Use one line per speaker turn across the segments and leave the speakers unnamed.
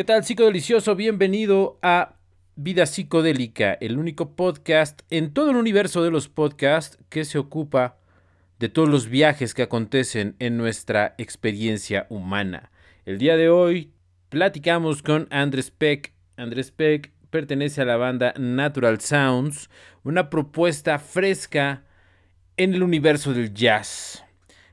¿Qué tal, psicodelicioso? Bienvenido a Vida Psicodélica, el único podcast en todo el universo de los podcasts que se ocupa de todos los viajes que acontecen en nuestra experiencia humana. El día de hoy platicamos con Andrés Peck. Andrés Peck pertenece a la banda Natural Sounds, una propuesta fresca en el universo del jazz.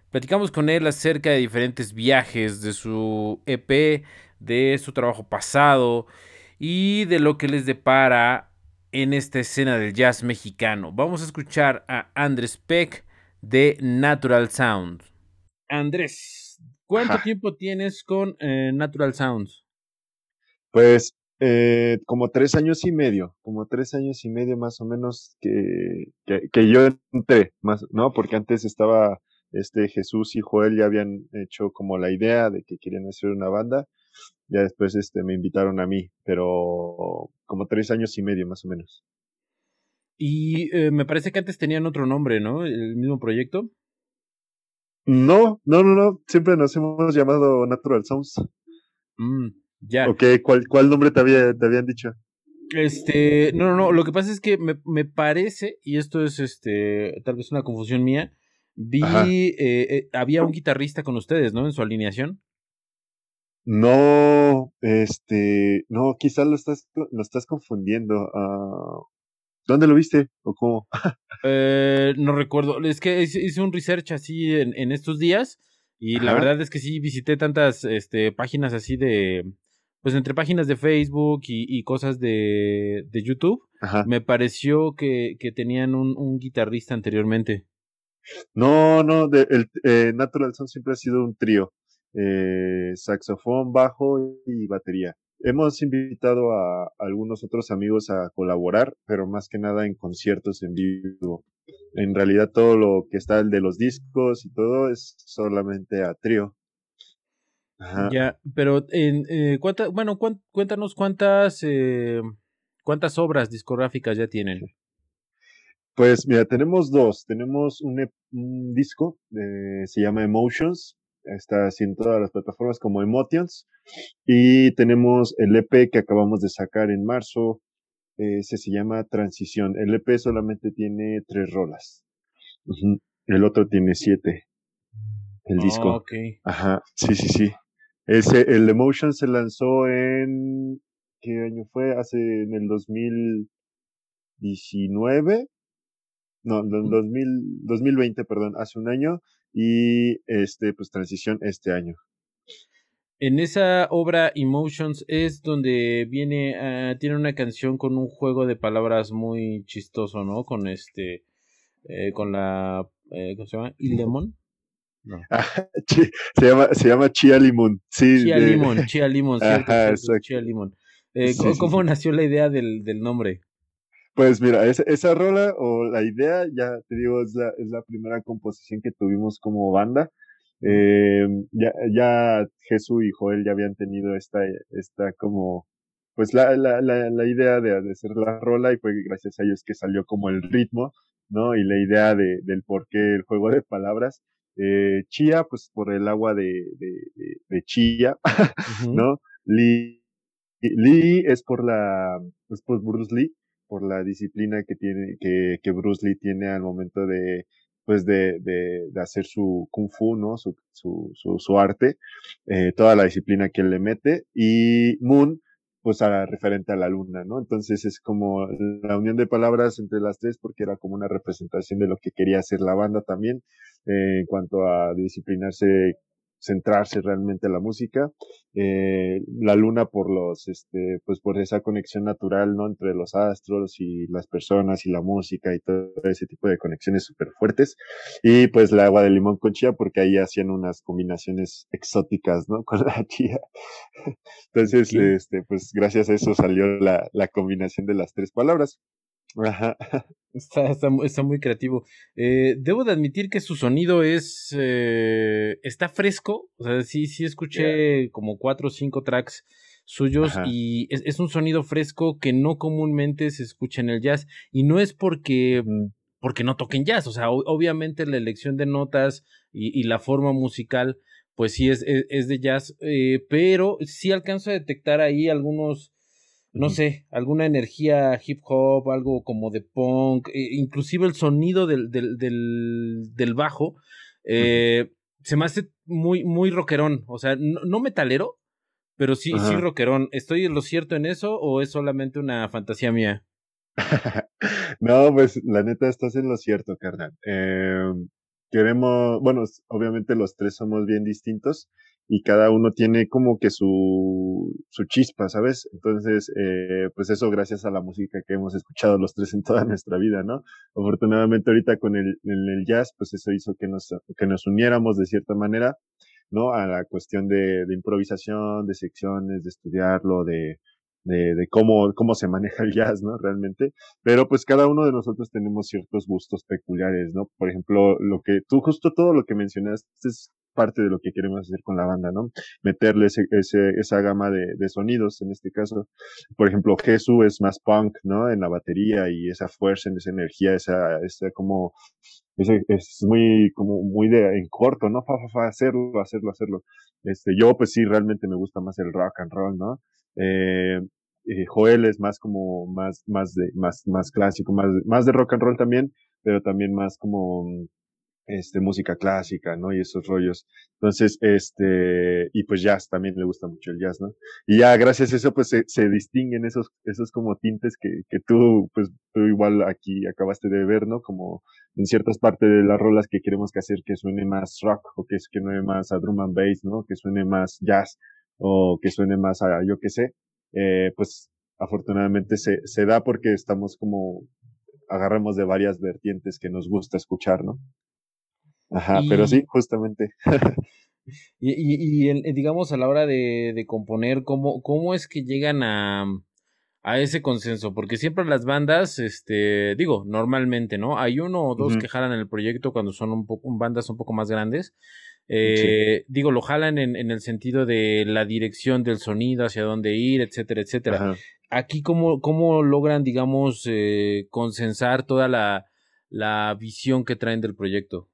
Platicamos con él acerca de diferentes viajes, de su EP, de su trabajo pasado y de lo que les depara en esta escena del jazz mexicano. Vamos a escuchar a Andrés Peck de Natural Sound. Andrés, ¿cuánto tiempo tienes con eh, Natural Sounds?
Pues eh, como tres años y medio, como tres años y medio más o menos que, que, yo entré, más, ¿no? Porque antes estaba este Jesús y Joel ya habían hecho como la idea de que querían hacer una banda. Ya después este, me invitaron a mí, pero como tres años y medio más o menos.
Y eh, me parece que antes tenían otro nombre, ¿no? El mismo proyecto.
No, no, no, no. Siempre nos hemos llamado Natural Sounds.
Mm, ya.
Ok, ¿cuál, cuál nombre te, había, te habían dicho?
Este, no, no, no. Lo que pasa es que me, me parece, y esto es este, tal vez una confusión mía, vi, eh, eh, había un guitarrista con ustedes, ¿no? En su alineación.
No, este, no, quizás lo estás, lo estás confundiendo. Ah, ¿Dónde lo viste o cómo?
eh, no recuerdo. Es que hice un research así en, en estos días y la verdad es que sí visité tantas este, páginas así de, pues entre páginas de Facebook y, y cosas de, de YouTube. Me pareció que, que tenían un, un, guitarrista anteriormente.
No, no, de, el, eh, Natural Sound siempre ha sido un trío. Eh, saxofón, bajo y batería. Hemos invitado a algunos otros amigos a colaborar, pero más que nada en conciertos en vivo. En realidad todo lo que está el de los discos y todo es solamente a trío.
Ya, pero en eh, bueno, cuéntanos cuántas eh, cuántas obras discográficas ya tienen.
Pues mira, tenemos dos. Tenemos un, disco, eh, se llama Emotions, está así en todas las plataformas como Emotions. Y tenemos el EP que acabamos de sacar en marzo, ese se llama Transición. El EP solamente tiene tres rolas. El otro tiene siete. El disco.
Okay.
Ajá, sí, sí, sí. Ese, el Emotion se lanzó en, ¿qué año fue? Hace, en el 2019. No, en 2000, 2020, perdón, hace un año. Y este, pues transición este año.
En esa obra Emotions es donde viene, ah, tiene una canción con un juego de palabras muy chistoso, ¿no? Con este, eh, con la, eh, ¿cómo se llama? ¿Ilemon?
No. se llama, se llama Chia Limón. Sí,
Chia Limón, Chia Limón, Ajá, Chia Limón. Eh, ¿cómo, nació la idea del, del nombre?
Pues mira, esa, esa rola o la idea, ya te digo, es la, es la primera composición que tuvimos como banda. Eh, ya, ya Jesús y Joel ya habían tenido esta, esta como, pues la, la, la, la idea de, de, hacer la rola y fue gracias a ellos que salió como el ritmo, ¿no? Y la idea de, del por qué el juego de palabras. Eh, chía, pues por el agua de, de, de, chía, ¿no? Lee, Lee es por la, es por Bruce Lee, por la disciplina que tiene, que, que Bruce Lee tiene al momento de, pues de, de, de, hacer su kung fu, ¿no? Su, su, su, su arte, eh, toda la disciplina que él le mete, y Moon, pues a, referente a la luna, ¿no? Entonces es como la unión de palabras entre las tres porque era como una representación de lo que quería hacer la banda también, eh, en cuanto a disciplinarse centrarse realmente en la música. Eh, la luna por los, este, pues por esa conexión natural, ¿no? Entre los astros y las personas y la música y todo ese tipo de conexiones súper fuertes. Y pues la agua de limón con chía porque ahí hacían unas combinaciones exóticas, ¿no? Con la chía. Entonces, este, pues gracias a eso salió la, la combinación de las tres palabras.
Está, está, muy creativo. Eh, debo de admitir que su sonido es. Eh, está fresco. O sea, sí, sí escuché como cuatro o cinco tracks suyos y es, un sonido fresco que no comúnmente se escucha en el jazz. Y no es porque, porque no toquen jazz. O sea, obviamente la elección de notas y, y la forma musical pues sí es, es, de jazz, eh, pero sí alcanzo a detectar ahí algunos, no sé, alguna energía hip hop, algo como de punk, eh, inclusive el sonido del, del, del, bajo, eh, se me hace muy, muy rockerón, o sea, no, metalero, pero sí, sí rockerón. ¿Estoy en lo cierto en eso o es solamente una fantasía mía?
no, pues la neta estás en lo cierto, carnal. Eh, queremos, bueno, obviamente los tres somos bien distintos y cada uno tiene como que su, su chispa, ¿sabes? Entonces, eh, pues eso gracias a la música que hemos escuchado los tres en toda nuestra vida, ¿no? Afortunadamente ahorita con el, el jazz, pues eso hizo que nos, que nos uniéramos de cierta manera, ¿no? A la cuestión de, de improvisación, de secciones, de estudiarlo, de, de, de, cómo, cómo se maneja el jazz, ¿no? Realmente. Pero pues cada uno de nosotros tenemos ciertos gustos peculiares, ¿no? Por ejemplo, lo que tú, justo todo lo que mencionaste es parte de lo que queremos hacer con la banda, ¿no? Meterle ese, ese, esa gama de, de sonidos, en este caso. Por ejemplo, Jesús es más punk, ¿no? En la batería y esa fuerza, esa energía, esa, esa como, es muy, como muy de, en corto, ¿no? Fa, fa, fa, hacerlo, hacerlo, hacerlo. Este, yo pues sí, realmente me gusta más el rock and roll, ¿no? Eh, eh, Joel es más como, más, más de, más, más clásico, más, más de rock and roll también, pero también más como, este, música clásica, ¿no? Y esos rollos. Entonces, este, y pues jazz, también le gusta mucho el jazz, ¿no? Y ya gracias a eso, pues se, se distinguen esos, esos como tintes que, que tú, pues tú igual aquí acabaste de ver, ¿no? Como en ciertas partes de las rolas que queremos que hacer que suene más rock, o que, que suene más a drum and bass, ¿no? Que suene más jazz, o que suene más a, yo qué sé eh, pues afortunadamente se, se da porque estamos como agarramos de varias vertientes que nos gusta escuchar, ¿no? Ajá, pero sí, justamente.
y, y, y, digamos a la hora de, de componer, ¿cómo, ¿cómo es que llegan a, a ese consenso? Porque siempre las bandas, este, digo, normalmente, ¿no? Hay uno o dos que jalan el proyecto cuando son un poco, bandas un poco más grandes, eh, Digo, lo jalan en, en, el sentido de la dirección del sonido, hacia dónde ir, etcétera, etcétera. Aquí, ¿cómo, ¿cómo logran, digamos, eh, consensar toda la, la visión que traen del proyecto?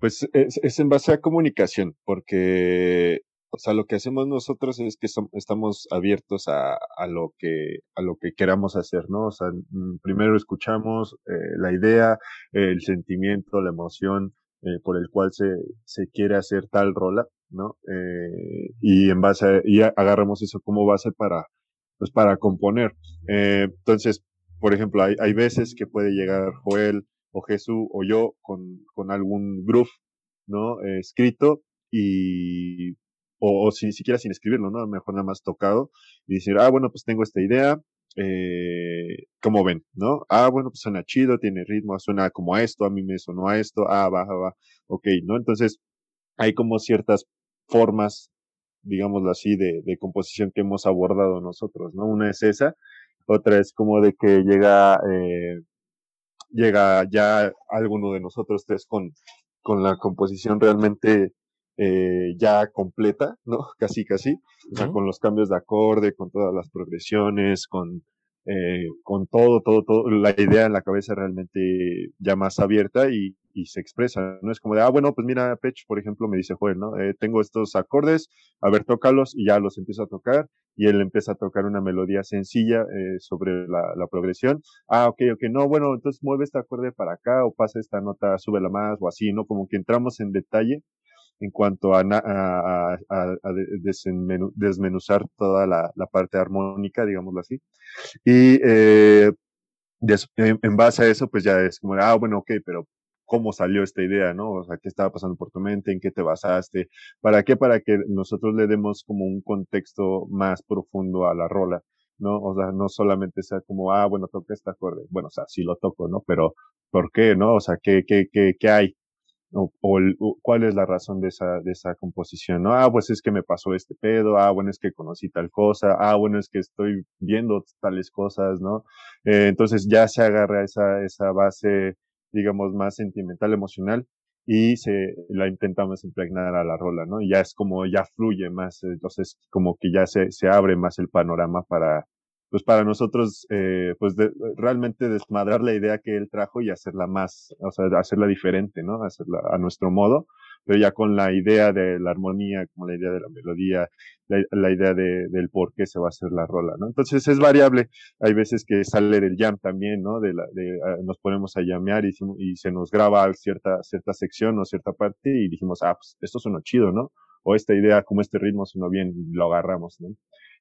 Pues es, en base a comunicación, porque, o sea, lo que hacemos nosotros es que estamos abiertos a, a, lo que, a lo que queramos hacer, ¿no? O sea, mm, primero escuchamos eh, la idea, el sentimiento, la emoción, eh, por el cual se, se quiere hacer tal rola, ¿no? Eh, y en base a, y agarramos eso como base para, pues para componer. Eh, entonces, por ejemplo, hay, hay veces que puede llegar Joel o Jesús o yo con, con algún groove, ¿no? Eh, escrito y, o, o si siquiera sin escribirlo, ¿no? Mejor nada más tocado y decir, ah, bueno, pues tengo esta idea, eh, como ven, ¿no? Ah, bueno, pues suena chido, tiene ritmo, suena como a esto, a mí me sonó a esto, ah, va, va, ok, ¿no? Entonces, hay como ciertas formas, digámoslo así, de, de composición que hemos abordado nosotros, ¿no? Una es esa, otra es como de que llega, eh, llega ya alguno de nosotros tres con, con la composición realmente eh, ya completa, ¿no? Casi, casi. O sea, con los cambios de acorde, con todas las progresiones, con, eh, con todo, todo, todo, la idea en la cabeza realmente ya más abierta y, y se expresa, ¿no? Es como de, ah, bueno, pues mira, Pech, por ejemplo, me dice Joel, ¿no? Eh, tengo estos acordes, a ver, tócalos y ya los empiezo a tocar y él empieza a tocar una melodía sencilla eh, sobre la, la, progresión. Ah, ok, ok, no, bueno, entonces mueve este acorde para acá o pasa esta nota, súbela más o así, ¿no? Como que entramos en detalle en cuanto a, a, a, a desmenuzar toda la, la, parte armónica, digámoslo así. Y eh, en, base a eso, pues ya es como, ah, bueno, ok, pero ¿cómo salió esta idea, no? O sea, ¿qué estaba pasando por tu mente? ¿En qué te basaste? ¿Para qué? Para que nosotros le demos como un contexto más profundo a la rola. ¿no? O sea, no solamente sea como, ah, bueno, toca este acorde. Bueno, o sea, sí lo toco, ¿no? Pero, ¿por qué, no? O sea, ¿qué, qué, qué, hay? o, o, cuál es la razón de esa, de esa composición, ¿no? Ah, pues es que me pasó este pedo, ah, bueno, es que conocí tal cosa, ah, bueno, es que estoy viendo tales cosas, ¿no? Eh, entonces ya se agarra esa, esa base, digamos, más sentimental, emocional, y se la intentamos impregnar a la rola, ¿no? Y ya es como, ya fluye más, entonces como que ya se, se abre más el panorama para, pues para nosotros, eh, pues de, realmente desmadrar la idea que él trajo y hacerla más, o sea, hacerla diferente, ¿no? Hacerla a nuestro modo, pero ya con la idea de la armonía, como la idea de la melodía, la, idea de, del por qué se va a hacer la rola, ¿no? Entonces es variable. Hay veces que sale del jam también, ¿no? De la, de, ah, nos ponemos a llamear y, y se nos graba cierta, cierta sección o cierta parte y dijimos, ah, pues esto suena chido, ¿no? O esta idea, como este ritmo suena bien, lo agarramos, ¿no?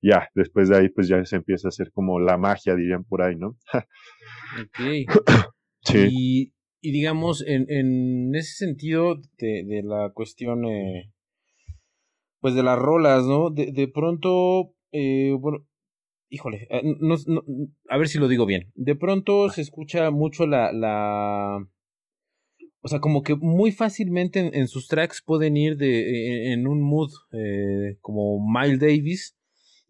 Ya, después de ahí, pues ya se empieza a hacer como la magia, dirían por ahí, ¿no?
ok. sí. Y, digamos, en, en ese sentido de, de la cuestión eh, pues de las rolas, ¿no? De, de pronto, eh, bueno, híjole, eh, a ver si lo digo bien. De pronto se escucha mucho la, la, o sea, como que muy fácilmente en, sus tracks pueden ir de, e, en, un mood eh, como Miles Davis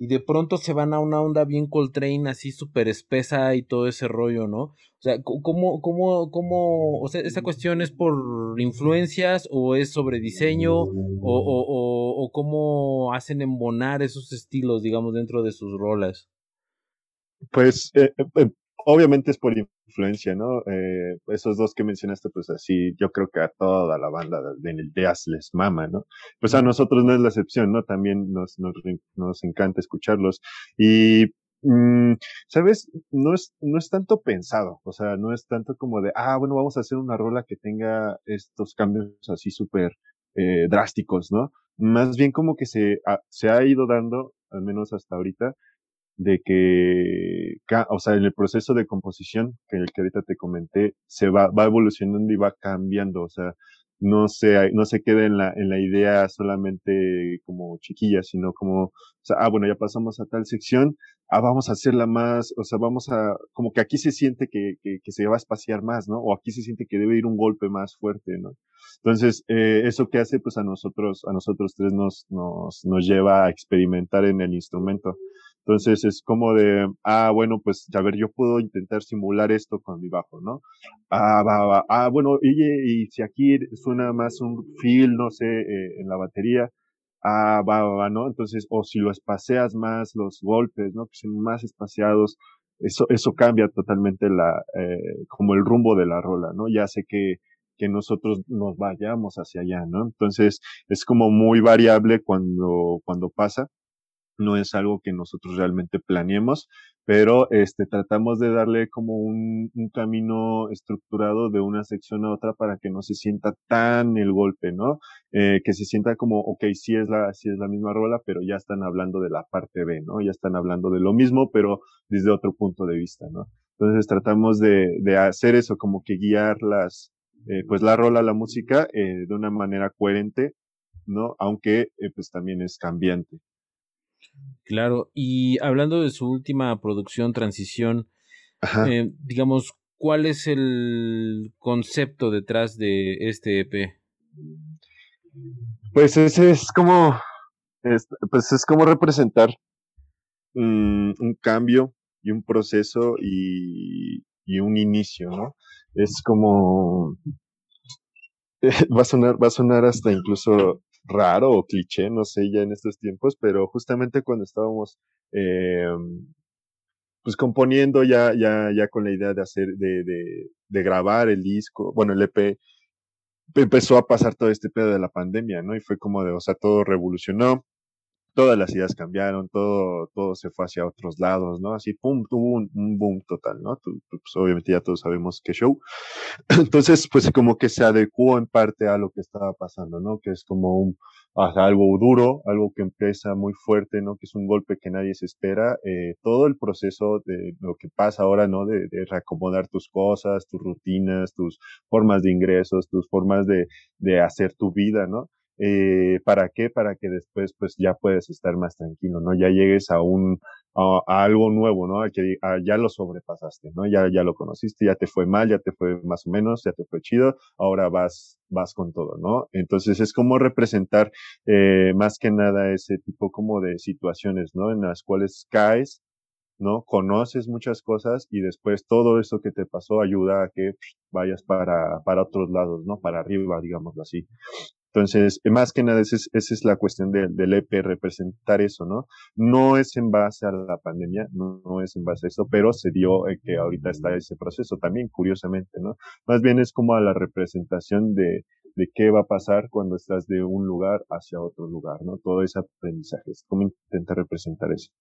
y de pronto se van a una onda bien Coltrane así súper espesa y todo ese rollo, ¿no? O sea, ¿cómo, cómo, cómo, o sea, esta cuestión es por influencias o es sobre diseño o, o, o, cómo hacen embonar esos estilos, digamos, dentro de sus rolas?
Pues eh, eh, obviamente es por influencia, ¿no? Eh, esos dos que mencionaste, pues así, yo creo que a toda la banda del jazz les mama, ¿no? Pues a nosotros no es la excepción, ¿no? También nos, nos, nos encanta escucharlos. Y, mm, ¿sabes? No es, no es tanto pensado, o sea, no es tanto como de, ah, bueno, vamos a hacer una rola que tenga estos cambios así súper eh, drásticos, ¿no? Más bien como que se, se ha ido dando, al menos hasta ahorita, de que, o sea, en el proceso de composición, que el que ahorita te comenté, se va, va evolucionando y va cambiando, o sea, no se, no se queda en la, en la idea solamente como chiquilla, sino como, o sea, ah, bueno, ya pasamos a tal sección, ah, vamos a hacerla más, o sea, vamos a, como que aquí se siente que, que, que se va a espaciar más, ¿no? O aquí se siente que debe ir un golpe más fuerte, ¿no? Entonces, eh, eso que hace, pues a nosotros, a nosotros tres nos, nos, nos lleva a experimentar en el instrumento. Entonces es como de, ah, bueno, pues a ver, yo puedo intentar simular esto con mi bajo, ¿no? Ah, va, va, ah, bueno, y, y si aquí suena más un feel, no sé, eh, en la batería, ah, va, va, ¿no? Entonces, o si lo espacias más, los golpes, ¿no? Que son más espaciados, eso, eso cambia totalmente la, eh, como el rumbo de la rola, ¿no? Ya sé que, que nosotros nos vayamos hacia allá, ¿no? Entonces, es como muy variable cuando, cuando pasa no es algo que nosotros realmente planeemos, pero este, tratamos de darle como un, un, camino estructurado de una sección a otra para que no se sienta tan el golpe, ¿no? Eh, que se sienta como, ok, sí es, la, sí es la misma rola, pero ya están hablando de la parte B, ¿no? Ya están hablando de lo mismo, pero desde otro punto de vista, ¿no? Entonces tratamos de, de hacer eso, como que guiar las, eh, pues la rola, la música, eh, de una manera coherente, ¿no? Aunque, eh, pues también es cambiante.
Claro, y hablando de su última producción, Transición, eh, digamos, ¿cuál es el concepto detrás de este EP?
Pues ese es como, pues es como representar un cambio y un proceso y, y un inicio, ¿no? Es como, va a sonar, va a sonar hasta incluso raro o cliché, no sé, ya en estos tiempos, pero justamente cuando estábamos eh, pues componiendo ya, ya, ya con la idea de hacer, de, de, de grabar el disco, bueno, el EP, empezó a pasar todo este pedo de la pandemia, ¿no? Y fue como de, o sea, todo revolucionó, todas las ideas cambiaron, todo, todo se fue hacia otros lados, ¿no? Así, pum, tuvo un, boom total, ¿no? pues obviamente ya todos sabemos qué show. Entonces, pues como que se adecuó en parte a lo que estaba pasando, ¿no? Que es como un, algo duro, algo que empieza muy fuerte, ¿no? Que es un golpe que nadie se espera. Eh, todo el proceso de lo que pasa ahora, ¿no? De, de, reacomodar tus cosas, tus rutinas, tus formas de ingresos, tus formas de, de hacer tu vida, ¿no? Eh, ¿Para qué? Para que después pues ya puedes estar más tranquilo, ¿no? Ya llegues a un, a, algo nuevo, ¿no? A que ya lo sobrepasaste, ¿no? Ya, ya lo conociste, ya te fue mal, ya te fue más o menos, ya te fue chido, ahora vas, vas con todo, ¿no? Entonces es como representar eh, más que nada ese tipo como de situaciones, ¿no? En las cuales caes, ¿no? Conoces muchas cosas y después todo eso que te pasó ayuda a que vayas para, para otros lados, ¿no? Para arriba, digámoslo así. Entonces, más que nada, esa es, esa es la cuestión del EP, representar eso, ¿no? No es en base a la pandemia, no, es en base a eso, pero se dio eh, que ahorita está ese proceso también, curiosamente, ¿no? Más bien es como a la representación de, de qué va a pasar cuando estás de un lugar hacia otro lugar, ¿no? Todo ese aprendizaje. ¿Cómo intenta representar eso?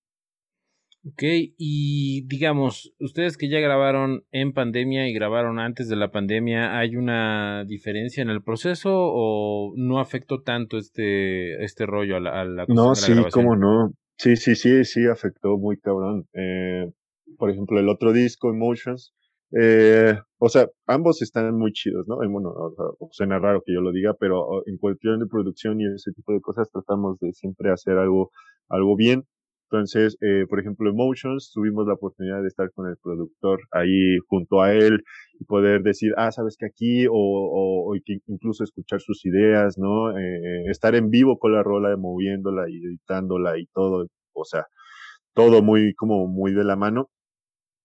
Ok, y digamos, ustedes que ya grabaron en pandemia y grabaron antes de la pandemia, ¿hay una diferencia en el proceso o no afectó tanto este, este rollo a la, a la
No, sí, cómo no. Sí, sí, sí, sí, afectó muy cabrón. Eh, por ejemplo, el otro disco, Emotions, eh, o sea, ambos están muy chidos, ¿no? Bueno, o suena raro que yo lo diga, pero en cuestión de producción y ese tipo de cosas tratamos de siempre hacer algo, algo bien. Entonces, eh, por ejemplo, Emotions, tuvimos la oportunidad de estar con el productor ahí junto a él y poder decir, ah, sabes que aquí, o, o, incluso escuchar sus ideas, ¿no? Eh, estar en vivo con la rola, moviéndola y editándola y todo, o sea, todo muy, como muy de la mano.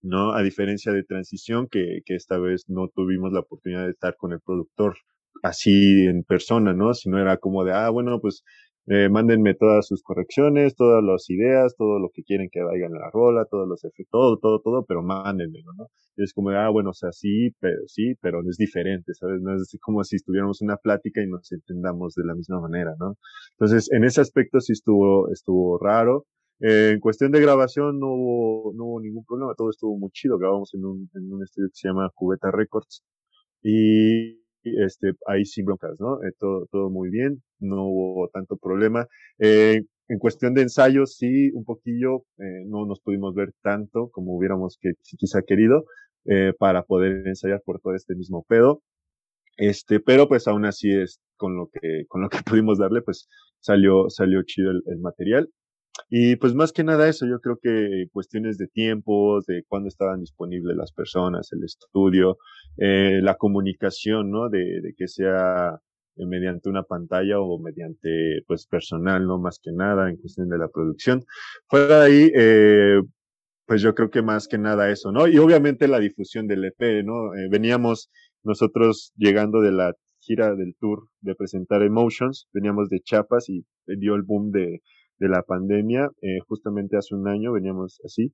¿no? A diferencia de Transición, que, que esta vez no tuvimos la oportunidad de estar con el productor así en persona, ¿no? Sino era como de, ah, bueno, pues eh, mándenme todas sus correcciones, todas las ideas, todo lo que quieren que vaya en la rola, todos los efectos, todo, todo, todo, pero mándenmelo, ¿no? Y es como ah, bueno, o sea, sí, pero sí, pero es diferente, ¿sabes? No es como si estuviéramos una plática y nos entendamos de la misma manera, ¿no? Entonces, en ese aspecto sí estuvo, estuvo raro. Eh, en cuestión de grabación no hubo, no hubo ningún problema, todo estuvo muy chido. Grabamos en un, en un estudio que se llama Cubeta Records y este, ahí sin broncas, ¿no? Eh, todo, muy bien, no hubo tanto problema. Eh, en cuestión de ensayos, sí, un poquillo, eh, no nos pudimos ver tanto como hubiéramos que, quizá querido, para poder ensayar por todo este mismo pedo. Este, pero pues aún así es con lo que, con lo que pudimos darle, pues salió, salió chido el material. Y pues más que nada eso, yo creo que cuestiones de tiempos, de cuándo estaban disponibles las personas, el estudio, eh, la comunicación, ¿no? De, de que sea eh, mediante una pantalla o mediante, pues, personal, ¿no? Más que nada en cuestión de la producción. Fuera de ahí, eh, pues yo creo que más que nada eso, ¿no? Y obviamente la difusión del EP, ¿no? Eh, veníamos nosotros llegando de la gira del tour de presentar Emotions, veníamos de Chiapas y dio el boom de de la pandemia, eh, justamente hace un año veníamos así,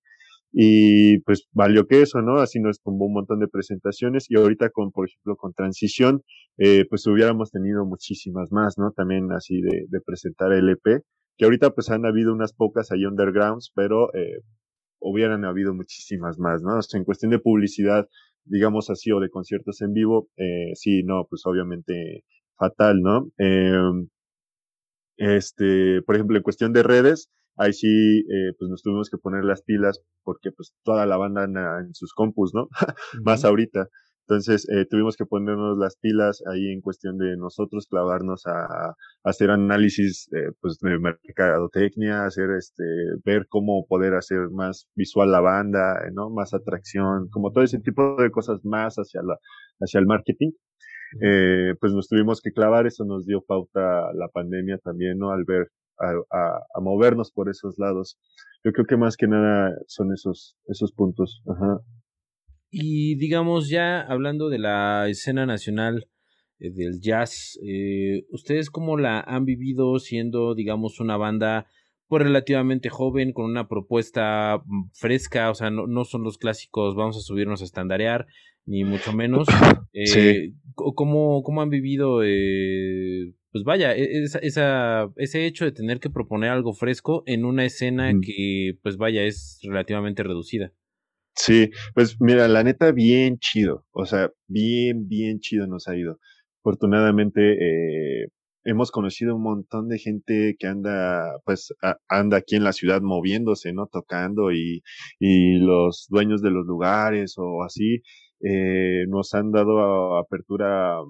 y pues valió que eso, ¿no? Así nos tomó un montón de presentaciones y ahorita con, por ejemplo, con transición, eh, pues hubiéramos tenido muchísimas más, ¿no? También así de, de presentar el EP, que ahorita pues han habido unas pocas ahí undergrounds, pero eh, hubieran habido muchísimas más, ¿no? O en cuestión de publicidad, digamos así, o de conciertos en vivo, eh, sí, no, pues obviamente fatal, ¿no? Eh, este, por ejemplo, en cuestión de redes, ahí sí, eh, pues nos tuvimos que poner las pilas porque pues toda la banda anda en sus compus, ¿no? Más ahorita. Entonces, eh, tuvimos que ponernos las pilas ahí en cuestión de nosotros clavarnos a, a hacer análisis, eh, pues, de mercadotecnia, hacer este, ver cómo poder hacer más visual la banda, ¿no? Más atracción, como todo ese tipo de cosas más hacia la, hacia el marketing eh, pues nos tuvimos que clavar, eso nos dio pauta la pandemia también, ¿no? Al ver, a, a, movernos por esos lados. Yo creo que más que nada son esos, esos puntos. Ajá.
Y digamos, ya hablando de la escena nacional eh, del jazz, eh, ¿ustedes cómo la han vivido siendo, digamos, una banda pues relativamente joven, con una propuesta mm, fresca, o sea, no, no son los clásicos, vamos a subirnos a estandarear, ni mucho menos. Eh, ¿cómo, ¿cómo, han vivido, eh, pues vaya, e, esa, esa, ese hecho de tener que proponer algo fresco en una escena que, pues vaya, es relativamente reducida?
Sí, pues mira, la neta, bien chido. O sea, bien, bien chido nos ha ido. Afortunadamente, eh, hemos conocido un montón de gente que anda, pues, anda aquí en la ciudad moviéndose, ¿no? Tocando y, y los dueños de los lugares o así, eh, nos han dado apertura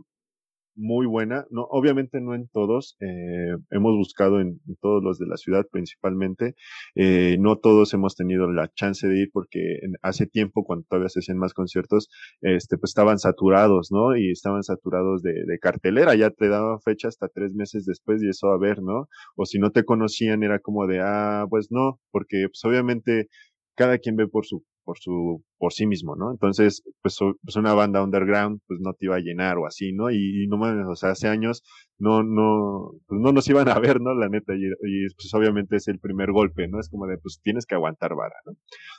muy buena, no, obviamente no en todos, eh, hemos buscado en, todos los de la ciudad principalmente, eh, no todos hemos tenido la chance de ir porque hace tiempo cuando todavía se hacían más conciertos, este, pues estaban saturados, ¿no? Y estaban saturados de, de cartelera, ya te daban fecha hasta tres meses después y eso a ver, ¿no? O si no te conocían era como de, ah, pues no, porque pues obviamente cada quien ve por su por su, por sí mismo, ¿no? Entonces, pues, pues una banda underground, pues no te iba a llenar o así, ¿no? Y, no mames, o sea, hace años no, no, pues no nos iban a ver, ¿no? La neta, y, y, pues obviamente es el primer golpe, ¿no? Es como de, pues tienes que aguantar vara, ¿no?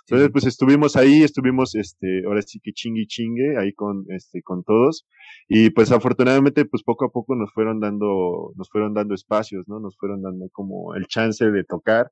Entonces, pues estuvimos ahí, estuvimos, este, ahora sí que chingue chingue, ahí con, este, con todos, y pues afortunadamente, pues poco a poco nos fueron dando, nos fueron dando espacios, ¿no? Nos fueron dando como el chance de tocar,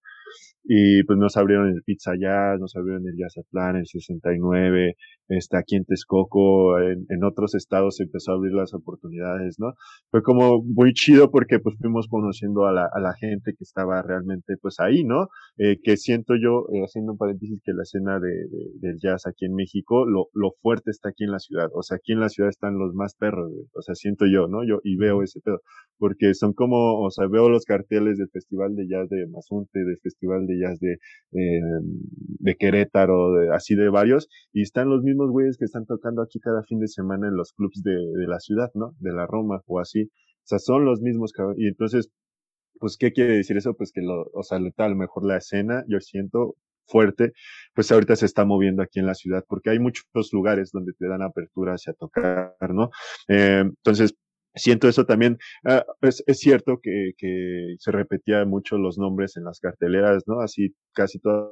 y pues nos abrieron el Pizza Jazz, nos abrieron el Jazz Plan, el 69, este, aquí en Texcoco, en, en otros estados se empezó a abrir las oportunidades, ¿no? Fue como muy chido porque pues fuimos conociendo a la, a la gente que estaba realmente pues ahí, ¿no? Eh, que siento yo, eh, haciendo un paréntesis, que la escena de, de, del jazz aquí en México, lo, lo fuerte está aquí en la ciudad, o sea, aquí en la ciudad están los más perros, o sea, siento yo, ¿no? Yo, y veo ese pedo, porque son como, o sea, veo los carteles del Festival de Jazz de Mazunte, del Festival de Jazz de, eh, de Querétaro, así de varios, y están los mismos güeyes que están tocando aquí cada fin de semana en los clubs de, la ciudad, ¿no? De la Roma o así. O sea, son los mismos, y entonces, pues, ¿qué quiere decir eso? Pues que lo, o sea, mejor la escena, yo siento, fuerte, pues ahorita se está moviendo aquí en la ciudad, porque hay muchos lugares donde te dan apertura hacia tocar, ¿no? Eh, entonces, siento eso también. Uh, es, es, cierto que, que se repetía mucho los nombres en las carteleras, ¿no? Así casi toda,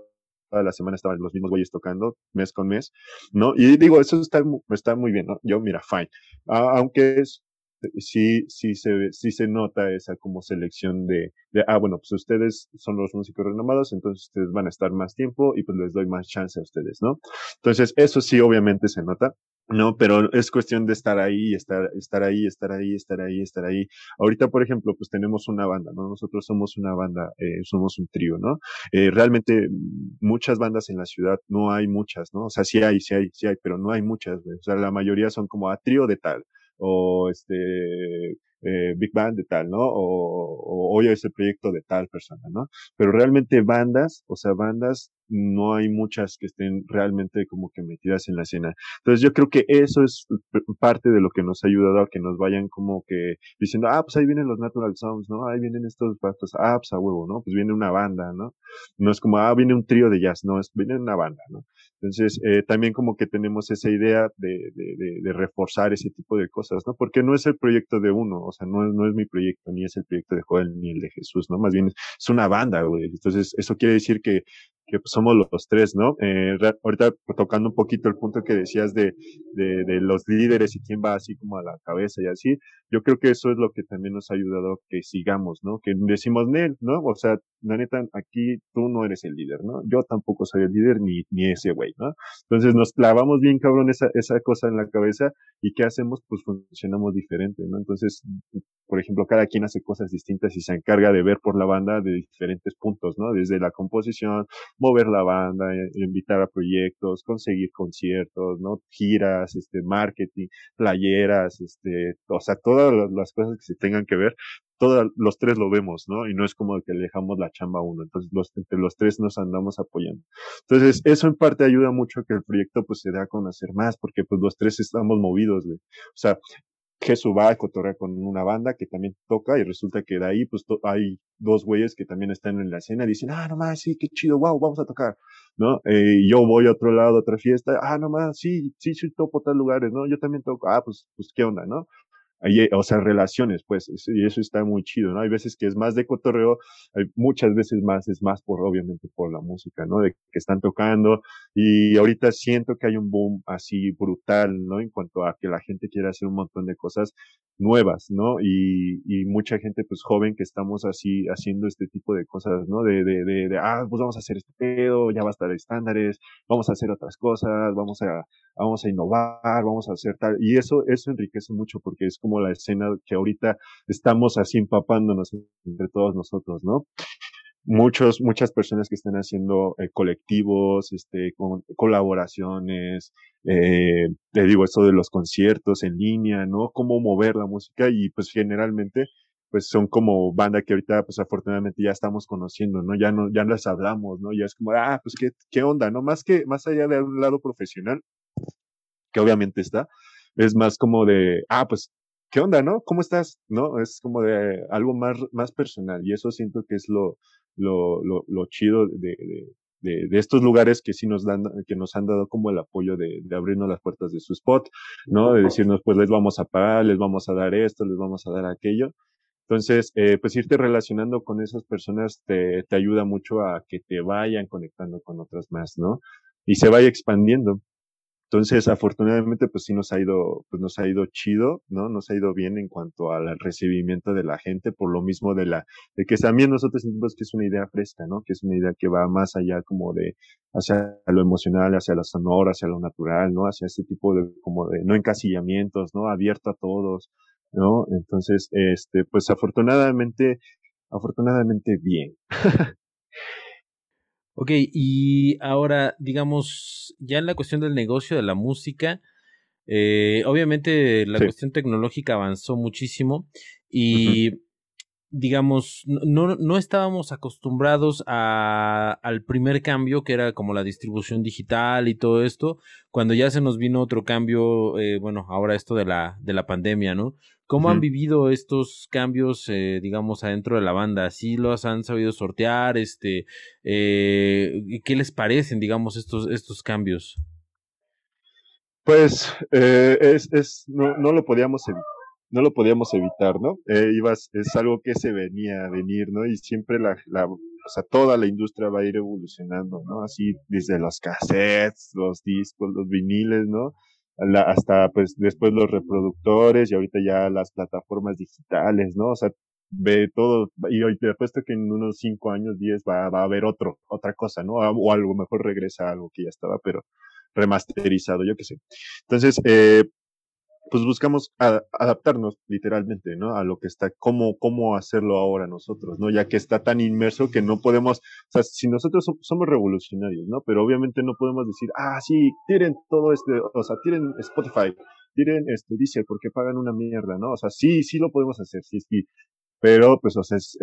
toda la semana estaban los mismos güeyes tocando, mes con mes, ¿no? Y digo, eso está, está muy bien, ¿no? Yo, mira, fine. Uh, aunque es, sí, sí se, sí se nota esa como selección de, de, ah, bueno, pues ustedes son los músicos renombrados, entonces ustedes van a estar más tiempo y pues les doy más chance a ustedes, ¿no? Entonces, eso sí, obviamente se nota. No, pero es cuestión de estar ahí, estar, estar ahí, estar ahí, estar ahí, estar ahí. Ahorita, por ejemplo, pues tenemos una banda, ¿no? Nosotros somos una banda, eh, somos un trío, ¿no? Eh, realmente muchas bandas en la ciudad, no hay muchas, ¿no? O sea, sí hay, sí hay, sí hay, pero no hay muchas. O sea, la mayoría son como a trío de tal, o este, eh, Big Band de tal, ¿no? O, o hoy es el proyecto de tal persona, ¿no? Pero realmente bandas, o sea, bandas, no hay muchas que estén realmente como que metidas en la escena. Entonces yo creo que eso es parte de lo que nos ha ayudado a que nos vayan como que diciendo, ah, pues ahí vienen los Natural Sounds, ¿no? Ahí vienen estos patos, ah, pues a huevo, ¿no? Pues viene una banda, ¿no? No es como, ah, viene un trío de jazz, no, es, viene una banda, ¿no? Entonces, eh, también como que tenemos esa idea de, de, de, de, reforzar ese tipo de cosas, ¿no? Porque no es el proyecto de uno, o sea, no es, no es mi proyecto, ni es el proyecto de Joel, ni el de Jesús, ¿no? Más bien es una banda, güey. Entonces, eso quiere decir que, que pues, somos los tres, ¿no? Eh, ahorita tocando un poquito el punto que decías de, de, de, los líderes y quién va así como a la cabeza y así, yo creo que eso es lo que también nos ha ayudado que sigamos, ¿no? Que decimos, Nel, ¿no? O sea, la neta, aquí tú no eres el líder, ¿no? Yo tampoco soy el líder ni, ni ese güey, ¿no? Entonces nos clavamos bien cabrón esa, esa cosa en la cabeza y ¿qué hacemos? Pues funcionamos diferente, ¿no? Entonces, por ejemplo, cada quien hace cosas distintas y se encarga de ver por la banda de diferentes puntos, ¿no? Desde la composición, mover la banda, invitar a proyectos, conseguir conciertos, ¿no? Giras, este, marketing, playeras, este, o sea, todas las cosas que se tengan que ver, todos los tres lo vemos, ¿no? Y no es como que le dejamos la chamba a uno. Entonces, los, entre los tres nos andamos apoyando. Entonces, eso en parte ayuda mucho a que el proyecto pues se dé a conocer más, porque pues los tres estamos movidos, güey. O sea, Jesús va a cotorrear con una banda que también toca y resulta que de ahí pues hay dos güeyes que también están en la escena y dicen, ah, nomás, sí, qué chido, wow, vamos a tocar, ¿no? Eh, yo voy a otro lado, a otra fiesta, ah, nomás, sí, sí, sí, toco tal lugares, ¿no? Yo también toco, ah, pues, pues, ¿qué onda, no? O sea, relaciones, pues, y eso está muy chido, ¿no? Hay veces que es más de cotorreo, hay muchas veces más, es más por, obviamente, por la música, ¿no? De que están tocando, y ahorita siento que hay un boom así brutal, ¿no? En cuanto a que la gente quiere hacer un montón de cosas nuevas, ¿no? Y, y mucha gente, pues, joven que estamos así haciendo este tipo de cosas, ¿no? De, de, de, de ah, pues vamos a hacer este pedo, ya va a estar estándares, vamos a hacer otras cosas, vamos a, vamos a innovar, vamos a hacer tal, y eso, eso enriquece mucho porque es como la escena que ahorita estamos así empapándonos entre todos nosotros, ¿no? Muchos, muchas personas que están haciendo eh, colectivos, este, con, colaboraciones, eh, te digo esto de los conciertos en línea, ¿no? Cómo mover la música y pues generalmente pues son como banda que ahorita pues afortunadamente ya estamos conociendo, ¿no? Ya no, ya les hablamos, ¿no? Ya es como, ah, pues qué, qué onda, ¿no? Más que, más allá de un lado profesional, que obviamente está, es más como de, ah, pues, ¿qué onda, no? ¿Cómo estás? ¿No? Es como de algo más, más personal y eso siento que es lo, lo, lo, lo chido de, de, de, de, estos lugares que sí nos dan, que nos han dado como el apoyo de, de, abrirnos las puertas de su spot, ¿no? De decirnos, pues les vamos a pagar, les vamos a dar esto, les vamos a dar aquello. Entonces, eh, pues irte relacionando con esas personas te, te ayuda mucho a que te vayan conectando con otras más, ¿no? Y se vaya expandiendo. Entonces, afortunadamente, pues sí nos ha ido, pues nos ha ido chido, ¿no? Nos ha ido bien en cuanto al recibimiento de la gente, por lo mismo de la, de que también nosotros sentimos que es una idea fresca, ¿no? Que es una idea que va más allá como de, hacia lo emocional, hacia la sonora, hacia lo natural, ¿no? Hacia ese tipo de, como de, no encasillamientos, ¿no? Abierto a todos, ¿no? Entonces, este, pues afortunadamente, afortunadamente bien.
Ok, y ahora, digamos, ya en la cuestión del negocio de la música, eh, obviamente la cuestión tecnológica avanzó muchísimo y, digamos, no, no estábamos acostumbrados a, al primer cambio, que era como la distribución digital y todo esto, cuando ya se nos vino otro cambio, eh, bueno, ahora esto de la, de la pandemia, ¿no? ¿Cómo han vivido estos cambios, eh, digamos, adentro de la banda? ¿Sí los han sabido sortear? Este, eh, ¿Qué les parecen, digamos, estos, estos cambios?
Pues eh, es, es no, no, lo podíamos no lo podíamos evitar, ¿no? ibas, es algo que se venía a venir, ¿no? Y siempre la, la, o sea, toda la industria va a ir evolucionando, ¿no? Así desde los cassettes, los discos, los viniles, ¿no? Hasta pues después los reproductores y ahorita ya las plataformas digitales, ¿no? O sea, ve todo, y hoy te apuesto que en unos cinco años, diez, va, va a haber otro, otra cosa, ¿no? O algo mejor regresa a algo que ya estaba, pero remasterizado, yo qué sé. Entonces, eh, pues buscamos adaptarnos literalmente, ¿no? A lo que está, cómo, cómo hacerlo ahora nosotros, ¿no? Ya que está tan inmerso que no podemos, o sea, si nosotros somos revolucionarios, ¿no? Pero obviamente no podemos decir, ah, sí, tiren todo este, o sea, tiren Spotify, tiren este Diesel porque pagan una mierda, ¿no? O sea, sí, sí lo podemos hacer, sí, sí, pero pues, o sea, es,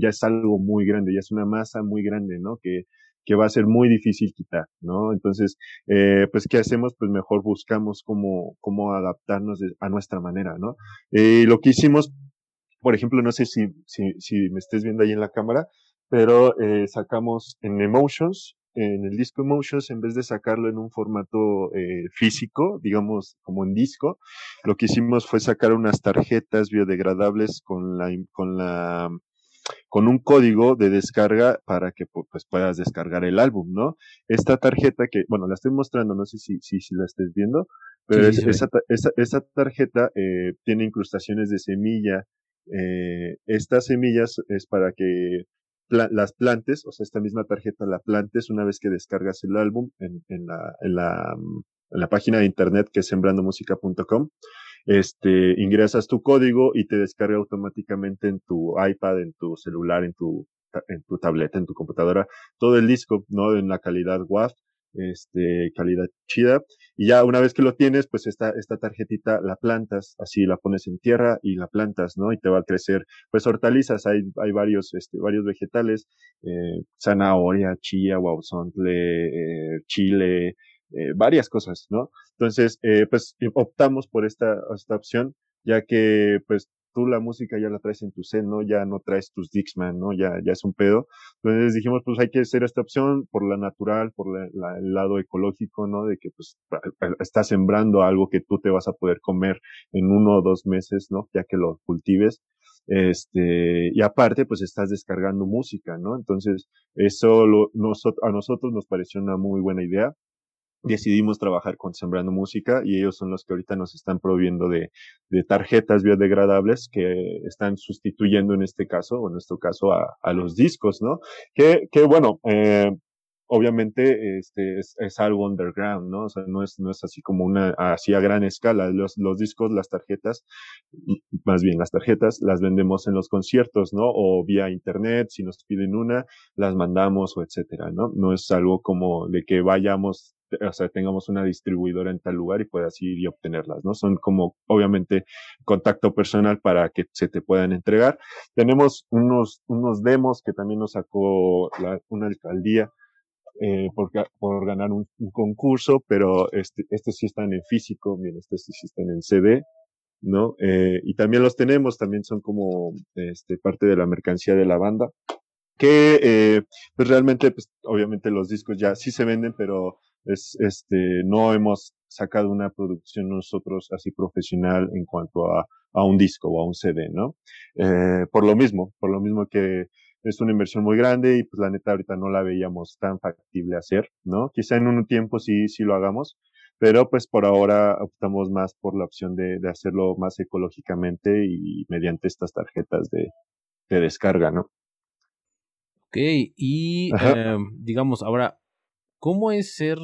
ya es algo muy grande, ya es una masa muy grande, ¿no? Que, que va a ser muy difícil quitar, ¿no? Entonces, eh, pues, ¿qué hacemos? Pues mejor buscamos cómo, cómo adaptarnos a nuestra manera, ¿no? Eh, lo que hicimos, por ejemplo, no sé si, si, si me estés viendo ahí en la cámara, pero eh, sacamos en Emotions, en el disco Emotions, en vez de sacarlo en un formato eh, físico, digamos como en disco, lo que hicimos fue sacar unas tarjetas biodegradables con la, con la con un código de descarga para que pues, puedas descargar el álbum, ¿no? Esta tarjeta que, bueno, la estoy mostrando, no sé si, si, si la estés viendo, pero esa, esa, tarjeta eh, tiene incrustaciones de semilla. Eh, estas semillas es para que las plantes, o sea, esta misma tarjeta la plantes una vez que descargas el álbum en, en, la, en, la, en la página de internet que es sembrandomusica.com este, ingresas tu código y te descarga automáticamente en tu iPad, en tu celular, en tu, en tu tableta, en tu computadora, todo el disco, ¿no? En la calidad WAV, este, calidad chida. Y ya una vez que lo tienes, pues esta, esta tarjetita la plantas, así la pones en tierra y la plantas, ¿no? Y te va a crecer, pues hortalizas, hay, hay varios, este, varios vegetales, eh, zanahoria, chía, guauzontle, eh, chile, eh, varias cosas, ¿no? Entonces, eh, pues optamos por esta, esta opción, ya que pues tú la música ya la traes en tu seno, Ya no traes tus Dixman, ¿no? Ya, ya es un pedo. Entonces dijimos, pues hay que hacer esta opción por la natural, por la, el lado ecológico, ¿no? De que pues estás sembrando algo que tú te vas a poder comer en uno o dos meses, ¿no? Ya que lo cultives. Este, y aparte, pues estás descargando música, ¿no? Entonces, eso lo, a nosotros nos pareció una muy buena idea decidimos trabajar con Sembrando Música y ellos son los que ahorita nos están proviendo de, de tarjetas biodegradables que están sustituyendo en este caso, o en nuestro caso, a, a los discos, ¿no? Que, que bueno, eh, obviamente este es, es, algo underground, ¿no? O sea, no es, no es así como una, así a gran escala. Los, los discos, las tarjetas, más bien las tarjetas, las vendemos en los conciertos, ¿no? O vía internet, si nos piden una, las mandamos o etcétera, ¿no? No es algo como de que vayamos o sea, tengamos una distribuidora en tal lugar y puedas ir y obtenerlas, ¿no? Son como, obviamente, contacto personal para que se te puedan entregar. Tenemos unos, unos demos que también nos sacó una alcaldía eh, por, por ganar un, concurso, pero este, estos sí están en físico, bien, estos sí están en CD, ¿no? Eh, y también los tenemos, también son como este, parte de la mercancía de la banda que eh, pues realmente, pues obviamente los discos ya sí se venden, pero es, este, no hemos sacado una producción nosotros así profesional en cuanto a, a un disco o a un CD, ¿no? Eh, por lo mismo, por lo mismo que es una inversión muy grande y pues la neta ahorita no la veíamos tan factible hacer, ¿no? Quizá en un tiempo sí, sí lo hagamos, pero pues por ahora optamos más por la opción de, de hacerlo más ecológicamente y mediante estas tarjetas de, de descarga, ¿no?
Ok, y eh, digamos, ahora, ¿cómo es ser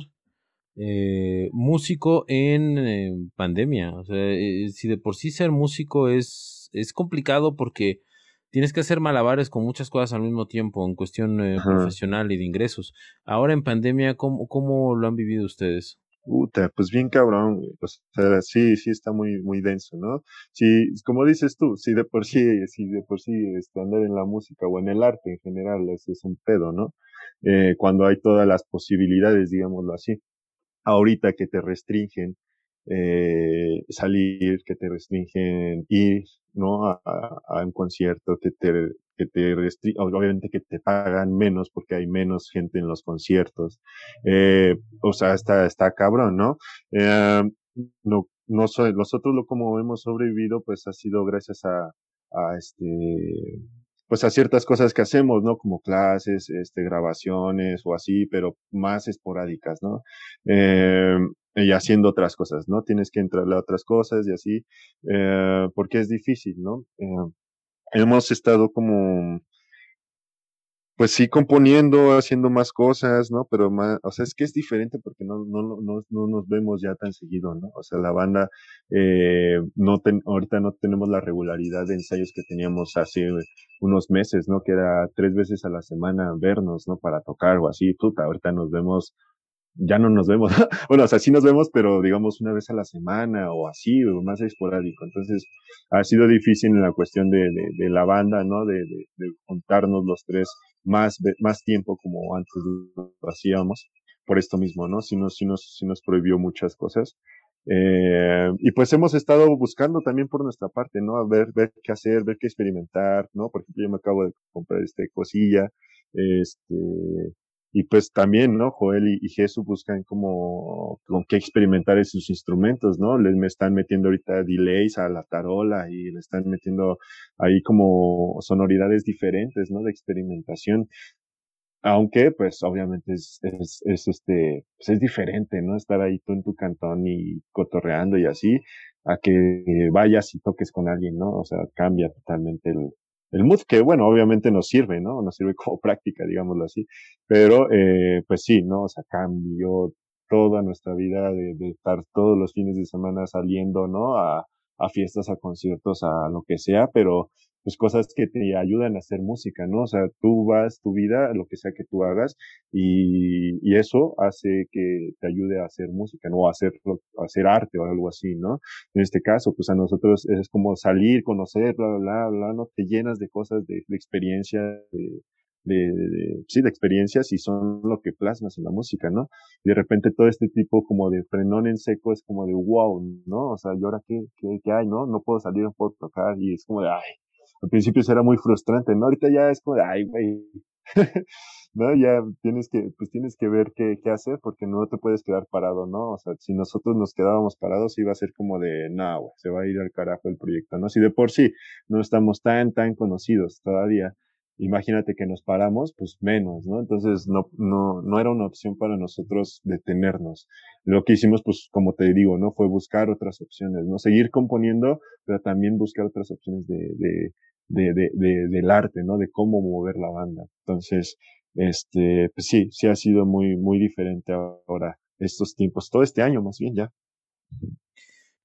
eh, músico en eh, pandemia? O sea, eh, si de por sí ser músico es, es complicado porque tienes que hacer malabares con muchas cosas al mismo tiempo en cuestión eh, profesional y de ingresos. Ahora en pandemia, ¿cómo, cómo lo han vivido ustedes?
Puta, pues bien cabrón, o sea, sí, sí está muy, muy denso, ¿no? Sí, como dices tú, si de por sí, si de por sí, este, andar en la música o en el arte en general es, es un pedo, ¿no? Eh, cuando hay todas las posibilidades, digámoslo así. Ahorita que te restringen eh, salir, que te restringen ir, ¿no? A, a, un concierto, que te, que te restringen, obviamente que te pagan menos porque hay menos gente en los conciertos. Eh, o sea, está, está cabrón, ¿no? Eh, no, no soy, nosotros lo como hemos sobrevivido, pues ha sido gracias a, a este, pues a ciertas cosas que hacemos, ¿no? Como clases, este, grabaciones o así, pero más esporádicas, ¿no? Eh, y haciendo otras cosas, ¿no? Tienes que entrarle a otras cosas y así, eh, porque es difícil, ¿no? Eh, hemos estado como, pues sí, componiendo, haciendo más cosas, ¿no? Pero más, o sea, es que es diferente porque no, no, no, no nos vemos ya tan seguido, ¿no? O sea, la banda, eh, no ten, ahorita no tenemos la regularidad de ensayos que teníamos hace unos meses, ¿no? Que era tres veces a la semana vernos, ¿no? Para tocar o así, puta, ahorita nos vemos ya no nos vemos. bueno, o sea, sí nos vemos, pero digamos una vez a la semana o así, o más esporádico. Entonces, ha sido difícil en la cuestión de, de, la banda, ¿no? De, de, juntarnos los tres más, más tiempo como antes lo hacíamos, por esto mismo, ¿no? Sí nos, sí nos, sí nos prohibió muchas cosas. Eh, y pues hemos estado buscando también por nuestra parte, ¿no? A ver, ver qué hacer, ver qué experimentar, ¿no? Por ejemplo, yo me acabo de comprar este cosilla, este, y pues también, ¿no? Joel y, Jesús buscan como con qué experimentar esos instrumentos, ¿no? Les me están metiendo ahorita delays a la tarola y le están metiendo ahí como sonoridades diferentes, ¿no? De experimentación. Aunque, pues, obviamente es, es, es este, pues es diferente, ¿no? Estar ahí tú en tu cantón y cotorreando y así, a que vayas y toques con alguien, ¿no? O sea, cambia totalmente el, el mood, que bueno, obviamente nos sirve, ¿no? Nos sirve como práctica, digámoslo así. Pero, eh, pues sí, ¿no? O sea, cambió toda nuestra vida de, de, estar todos los fines de semana saliendo, ¿no? A, a fiestas, a conciertos, a lo que sea, pero pues cosas que te ayudan a hacer música, ¿no? O sea, tú vas tu vida, lo que sea que tú hagas, y, y eso hace que te ayude a hacer música, ¿no? A hacer, hacer arte o algo así, ¿no? En este caso, pues a nosotros es como salir, conocer, bla, bla, bla, bla, ¿no? Te llenas de cosas, de, de experiencia, de, de, de, sí, de experiencias y son lo que plasmas en la música, ¿no? Y de repente todo este tipo como de frenón en seco es como de wow, ¿no? O sea, ¿y ahora qué, qué, qué hay, no? No puedo salir, no puedo tocar y es como de, ay, al principio era muy frustrante, ¿no? Ahorita ya es como de, ay, güey, ¿no? Ya tienes que, pues tienes que ver qué, qué hacer porque no te puedes quedar parado, ¿no? O sea, si nosotros nos quedábamos parados iba a ser como de, no, güey, se va a ir al carajo el proyecto, ¿no? Si de por sí no estamos tan, tan conocidos todavía, imagínate que nos paramos, pues menos, ¿no? Entonces no, no, no era una opción para nosotros detenernos. Lo que hicimos, pues como te digo, ¿no? Fue buscar otras opciones, ¿no? Seguir componiendo, pero también buscar otras opciones de, de, de, de, de del arte, ¿no? De cómo mover la banda. Entonces, este, pues sí, sí ha sido muy, muy diferente ahora estos tiempos, todo este año más bien ya.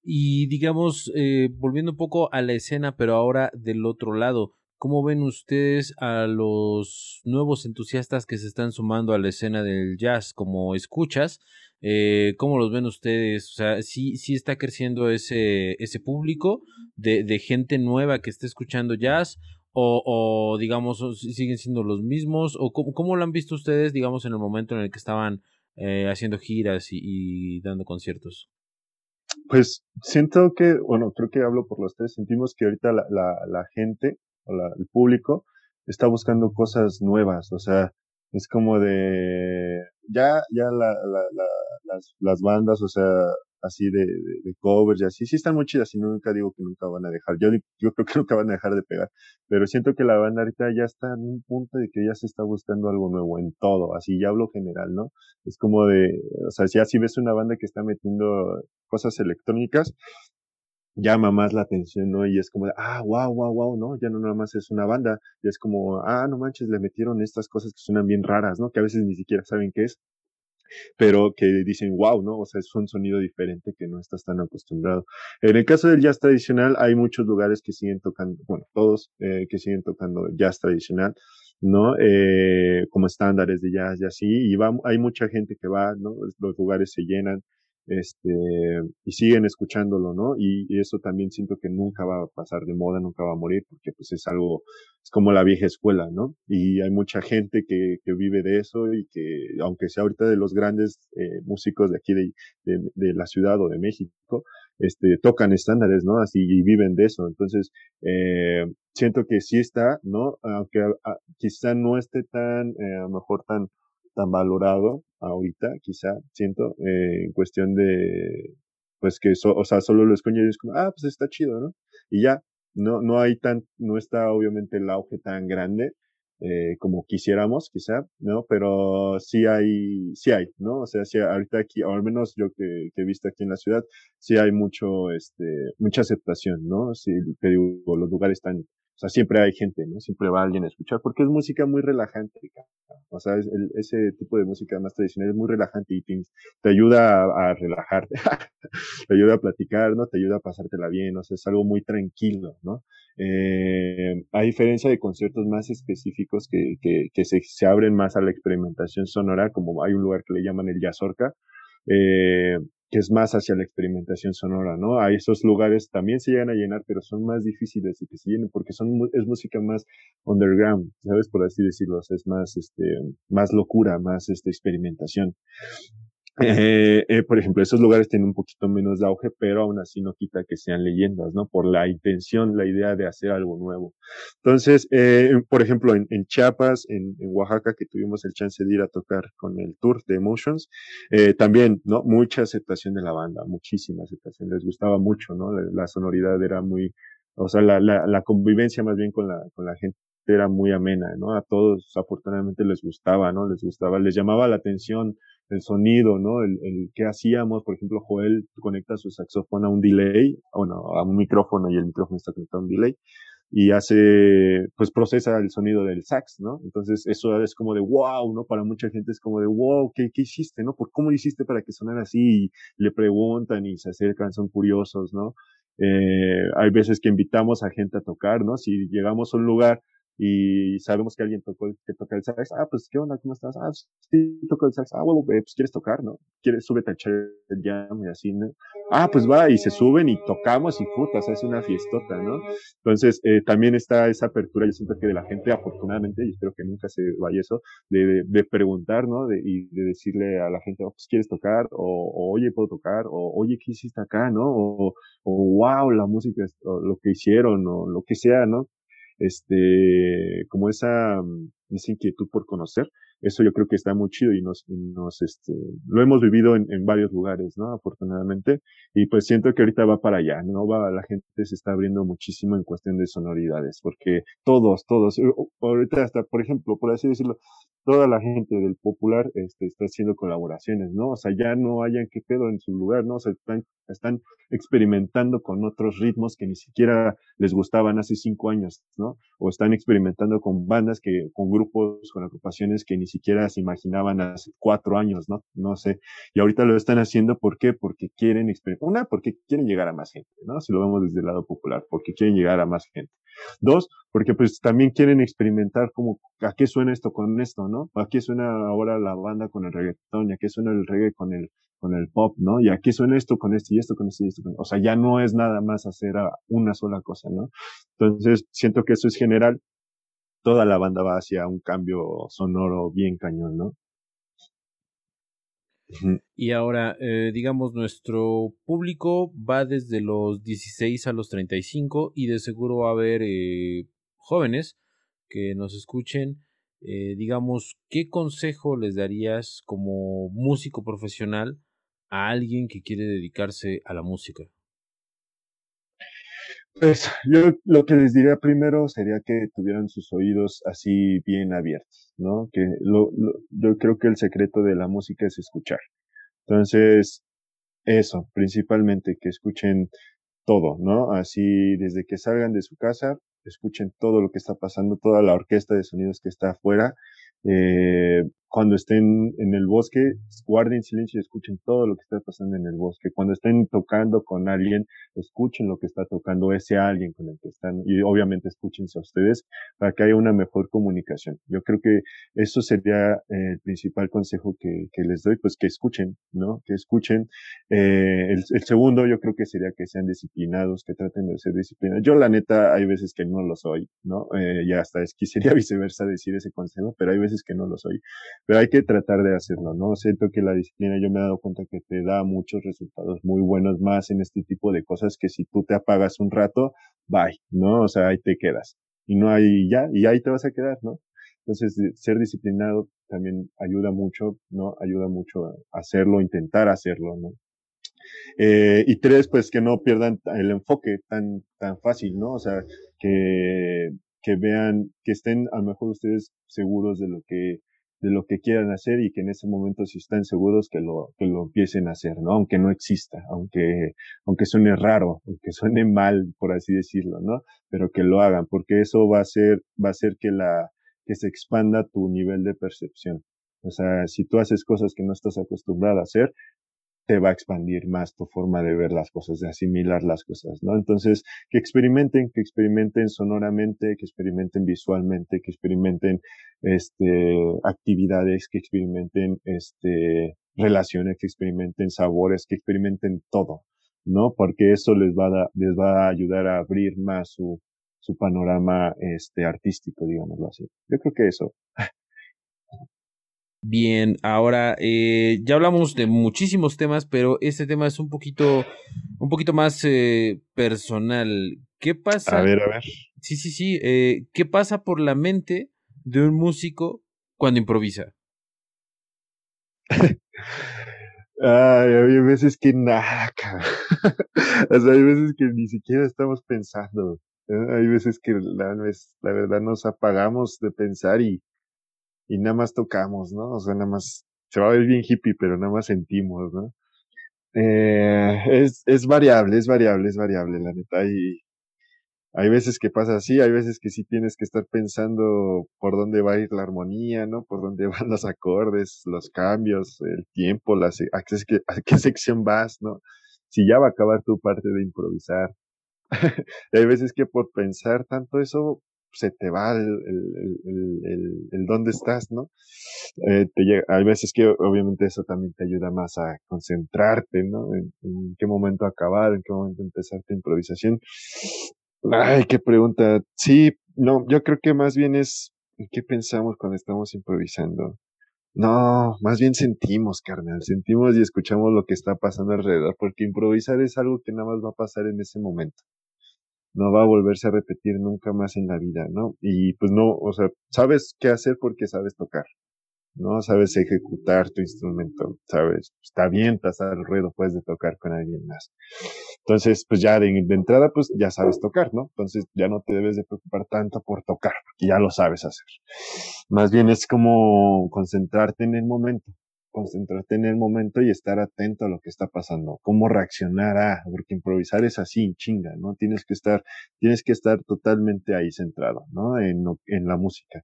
Y digamos, eh, volviendo un poco a la escena, pero ahora del otro lado, ¿Cómo ven ustedes a los nuevos entusiastas que se están sumando a la escena del jazz como escuchas? Eh, ¿Cómo los ven ustedes? O sea, ¿sí, sí está creciendo ese, ese público de, gente nueva que está escuchando jazz? O, digamos, siguen siendo los mismos? ¿O cómo, cómo, lo han visto ustedes, digamos, en el momento en el que estaban eh, haciendo giras y, dando conciertos?
Pues siento que, bueno, creo que hablo por los tres, sentimos que ahorita la gente o la, el público está buscando cosas nuevas, o sea, es como de, ya, ya la, la, la, las, las bandas, o sea, así de, covers y así, sí están muy chidas y nunca digo que nunca van a dejar, yo, yo creo que nunca van a dejar de pegar, pero siento que la banda ahorita ya está en un punto de que ya se está buscando algo nuevo en todo, así ya hablo general, ¿no? Es como de, o sea, si ves una banda que está metiendo cosas electrónicas, llama más la atención, ¿no? Y es como de, ah, wow, wow, wow, ¿no? Ya no nada más es una banda, ya es como, ah, no manches, le metieron estas cosas que suenan bien raras, ¿no? Que a veces ni siquiera saben qué es, pero que dicen, wow, ¿no? O sea, es un sonido diferente que no estás tan acostumbrado. En el caso del jazz tradicional, hay muchos lugares que siguen tocando, bueno, todos eh, que siguen tocando jazz tradicional. ¿no? Eh, como estándares de jazz y así, y va, hay mucha gente que va, ¿no? Los lugares se llenan, este, y siguen escuchándolo, ¿no? Y, eso también siento que nunca va a pasar de moda, nunca va a morir, porque pues es algo, es como la vieja escuela, ¿no? Y hay mucha gente que, que vive de eso y que, aunque sea ahorita de los grandes eh, músicos de aquí de, de, de, la ciudad o de México, este, tocan estándares, ¿no? Así y viven de eso. Entonces, eh, siento que sí está, ¿no? Aunque a, quizá no esté tan, eh, a lo mejor tan, tan valorado ahorita, quizá, siento, eh, en cuestión de, pues que, o sea, solo lo escuchan y es como, ah, pues está chido, ¿no? Y ya, no, no hay tan, no está obviamente el auge tan grande, eh, como quisiéramos, quizá, ¿no? Pero sí hay, sí hay, ¿no? O sea, sí, ahorita aquí, o al menos yo que, que, he visto aquí en la ciudad, sí hay mucho, este, mucha aceptación, ¿no? Sí, te digo, los lugares están sea, siempre hay gente, ¿no? Siempre va alguien a escuchar, porque es música muy relajante. O sea, es el, ese tipo de música más tradicional es muy relajante y te, ayuda a, a relajarte, te ayuda a platicar, ¿no? Te ayuda a pasártela bien, o sea, es algo muy tranquilo, ¿no? Eh, a diferencia de conciertos más específicos que, que, que se, se, abren más a la experimentación sonora, como hay un lugar que le llaman el Yazorca, eh, que es más hacia la experimentación sonora, ¿no? A esos lugares también se llegan a llenar, pero son más difíciles de que se llenen porque son, es música más underground, ¿sabes? Por así decirlo, es más, este, más locura, más, este, experimentación. Eh, eh, por ejemplo, esos lugares tienen un poquito menos de auge, pero aún así no quita que sean leyendas, ¿no? Por la intención, la idea de hacer algo nuevo. Entonces, eh, por ejemplo, en, Chiapas, en, Oaxaca, que tuvimos el chance de ir a tocar con el tour de Emotions, también, ¿no? Mucha aceptación de la banda, muchísima aceptación, les gustaba mucho, ¿no? La, sonoridad era muy, o sea, la, convivencia más bien con la gente era muy amena, ¿no? A todos afortunadamente les gustaba, ¿no? Les gustaba, les llamaba la atención el sonido, ¿no? El, el que hacíamos, por ejemplo, Joel conecta su saxofón a un delay, bueno, a un micrófono y el micrófono está conectado a un delay y hace, pues procesa el sonido del sax, ¿no? Entonces eso es como de wow, ¿no? Para mucha gente es como de wow, ¿qué, qué hiciste, no? ¿Por cómo hiciste para que sonara así? Y le preguntan y se acercan, son curiosos, ¿no? Eh, hay veces que invitamos a gente a tocar, ¿no? Si llegamos a un lugar y sabemos que alguien tocó, que toca el sax, ah, pues, ¿qué onda? ¿Cómo estás? Ah, sí, toco el sax, ah, bueno, pues, ¿quieres tocar, no? ¿Quieres, súbete a echar el jam y así, ¿no? Ah, pues va, y se suben y tocamos y puta, se hace una fiestota, ¿no? Entonces, eh, también está esa apertura, yo siento que de la gente, afortunadamente, y espero que nunca se vaya eso, de, de preguntar, ¿no? De, y de decirle a la gente, oh, pues, ¿quieres tocar? O, o, oye, ¿puedo tocar? O, oye, ¿qué hiciste acá, no? O, o wow, la música, o lo que hicieron, o lo que sea, ¿no? Este, como esa, mm, esa inquietud por conocer, eso yo creo que está muy chido y nos, nos este, lo hemos vivido en, en, varios lugares, ¿no? Afortunadamente. Y pues siento que ahorita va para allá, ¿no? Va, la gente se está abriendo muchísimo en cuestión de sonoridades, porque todos, todos, ahorita hasta, por ejemplo, por así decirlo, toda la gente del popular este, está haciendo colaboraciones, ¿no? O sea, ya no hayan que pedo en su lugar, ¿no? O sea, están, están experimentando con otros ritmos que ni siquiera les gustaban hace cinco años, ¿no? O están experimentando con bandas que, con grupos, con agrupaciones que ni siquiera se imaginaban hace cuatro años, ¿no? No sé. Y ahorita lo están haciendo, ¿por qué? Porque quieren experimentar. Una, porque quieren llegar a más gente, ¿no? Si lo vemos desde el lado popular, porque quieren llegar a más gente. Dos, porque pues también quieren experimentar como a qué suena esto con esto, ¿no? A qué suena ahora la banda con el reggaetón, y a qué suena el reggae con el, con el pop, ¿no? Y a qué suena esto con esto y esto con esto y esto. Con... O sea, ya no es nada más hacer una sola cosa, ¿no? Entonces, siento que eso es general. Toda la banda va hacia un cambio sonoro bien cañón, ¿no?
Y ahora, eh, digamos, nuestro público va desde los 16 a los 35 y de seguro va a haber eh, jóvenes que nos escuchen, eh, digamos, ¿qué consejo les darías como músico profesional a alguien que quiere dedicarse a la música?
Pues yo lo que les diría primero sería que tuvieran sus oídos así bien abiertos, ¿no? Que lo, yo creo que el secreto de la música es escuchar. Entonces, eso, principalmente, que escuchen todo, ¿no? Así desde que salgan de su casa, escuchen todo lo que está pasando, toda la orquesta de sonidos que está afuera. Eh, cuando estén en el bosque, guarden silencio y escuchen todo lo que está pasando en el bosque. Cuando estén tocando con alguien, escuchen lo que está tocando ese alguien con el que están y obviamente escúchense a ustedes para que haya una mejor comunicación. Yo creo que eso sería el principal consejo que, les doy, pues que escuchen, ¿no? Que escuchen. Eh, el, segundo yo creo que sería que sean disciplinados, que traten de ser disciplinados. Yo la neta hay veces que no lo soy, ¿no? Eh, ya hasta es, quisiera viceversa decir ese consejo, pero hay veces que no lo soy pero hay que tratar de hacerlo, ¿no? Siento que la disciplina, yo me he dado cuenta que te da muchos resultados muy buenos más en este tipo de cosas que si tú te apagas un rato, bye, ¿no? O sea, ahí te quedas. Y no hay ya, y ahí te vas a quedar, ¿no? Entonces, ser disciplinado también ayuda mucho, ¿no? Ayuda mucho a hacerlo, intentar hacerlo, ¿no? Eh, y tres, pues que no pierdan el enfoque tan, tan fácil, ¿no? O sea, que, que vean, que estén a lo mejor ustedes seguros de lo que de lo que quieran hacer y que en ese momento si están seguros que lo, que lo empiecen a hacer, ¿no? Aunque no exista, aunque, aunque suene raro, aunque suene mal, por así decirlo, ¿no? Pero que lo hagan, porque eso va a ser, va a hacer que la, que se expanda tu nivel de percepción. O sea, si tú haces cosas que no estás acostumbrado a hacer, te va a expandir más tu forma de ver las cosas, de asimilar las cosas, ¿no? Entonces, que experimenten, que experimenten sonoramente, que experimenten visualmente, que experimenten, este, actividades, que experimenten, este, relaciones, que experimenten sabores, que experimenten todo, ¿no? Porque eso les va a, les va a ayudar a abrir más su, su panorama, este, artístico, digámoslo así. Yo creo que eso.
Bien, ahora eh, ya hablamos de muchísimos temas, pero este tema es un poquito, un poquito más eh, personal. ¿Qué pasa?
A ver, a ver.
Sí, sí, sí. Eh, ¿Qué pasa por la mente de un músico cuando improvisa?
Ay, hay veces que nada, o sea, hay veces que ni siquiera estamos pensando. Hay veces que la, la verdad nos apagamos de pensar y y nada más tocamos, ¿no? O sea, nada más, se va a ver bien hippie, pero nada más sentimos, ¿no? Eh, es, es variable, es variable, es variable, la neta. Y hay veces que pasa así, hay veces que sí tienes que estar pensando por dónde va a ir la armonía, ¿no? Por dónde van los acordes, los cambios, el tiempo, la, a, qué, a qué sección vas, ¿no? Si ya va a acabar tu parte de improvisar. hay veces que por pensar tanto eso, se te va el, el, dónde estás, ¿no? Eh, te llega, hay veces que obviamente eso también te ayuda más a concentrarte, ¿no? En, en, qué momento acabar, en qué momento empezar tu improvisación. Ay, qué pregunta. Sí, no, yo creo que más bien es qué pensamos cuando estamos improvisando. No, más bien sentimos, carnal, sentimos y escuchamos lo que está pasando alrededor, porque improvisar es algo que nada más va a pasar en ese momento no va a volverse a repetir nunca más en la vida, ¿no? Y pues no, o sea, sabes qué hacer porque sabes tocar, ¿no? Sabes ejecutar tu instrumento, sabes, está bien pasar el ruedo, puedes de tocar con alguien más. Entonces, pues ya de, de, entrada, pues ya sabes tocar, ¿no? Entonces ya no te debes de preocupar tanto por tocar, porque ya lo sabes hacer. Más bien es como concentrarte en el momento, concentrarte en el momento y estar atento a lo que está pasando, cómo reaccionar a, porque improvisar es así, chinga, ¿no? Tienes que estar, tienes que estar totalmente ahí centrado, ¿no? En, en la música,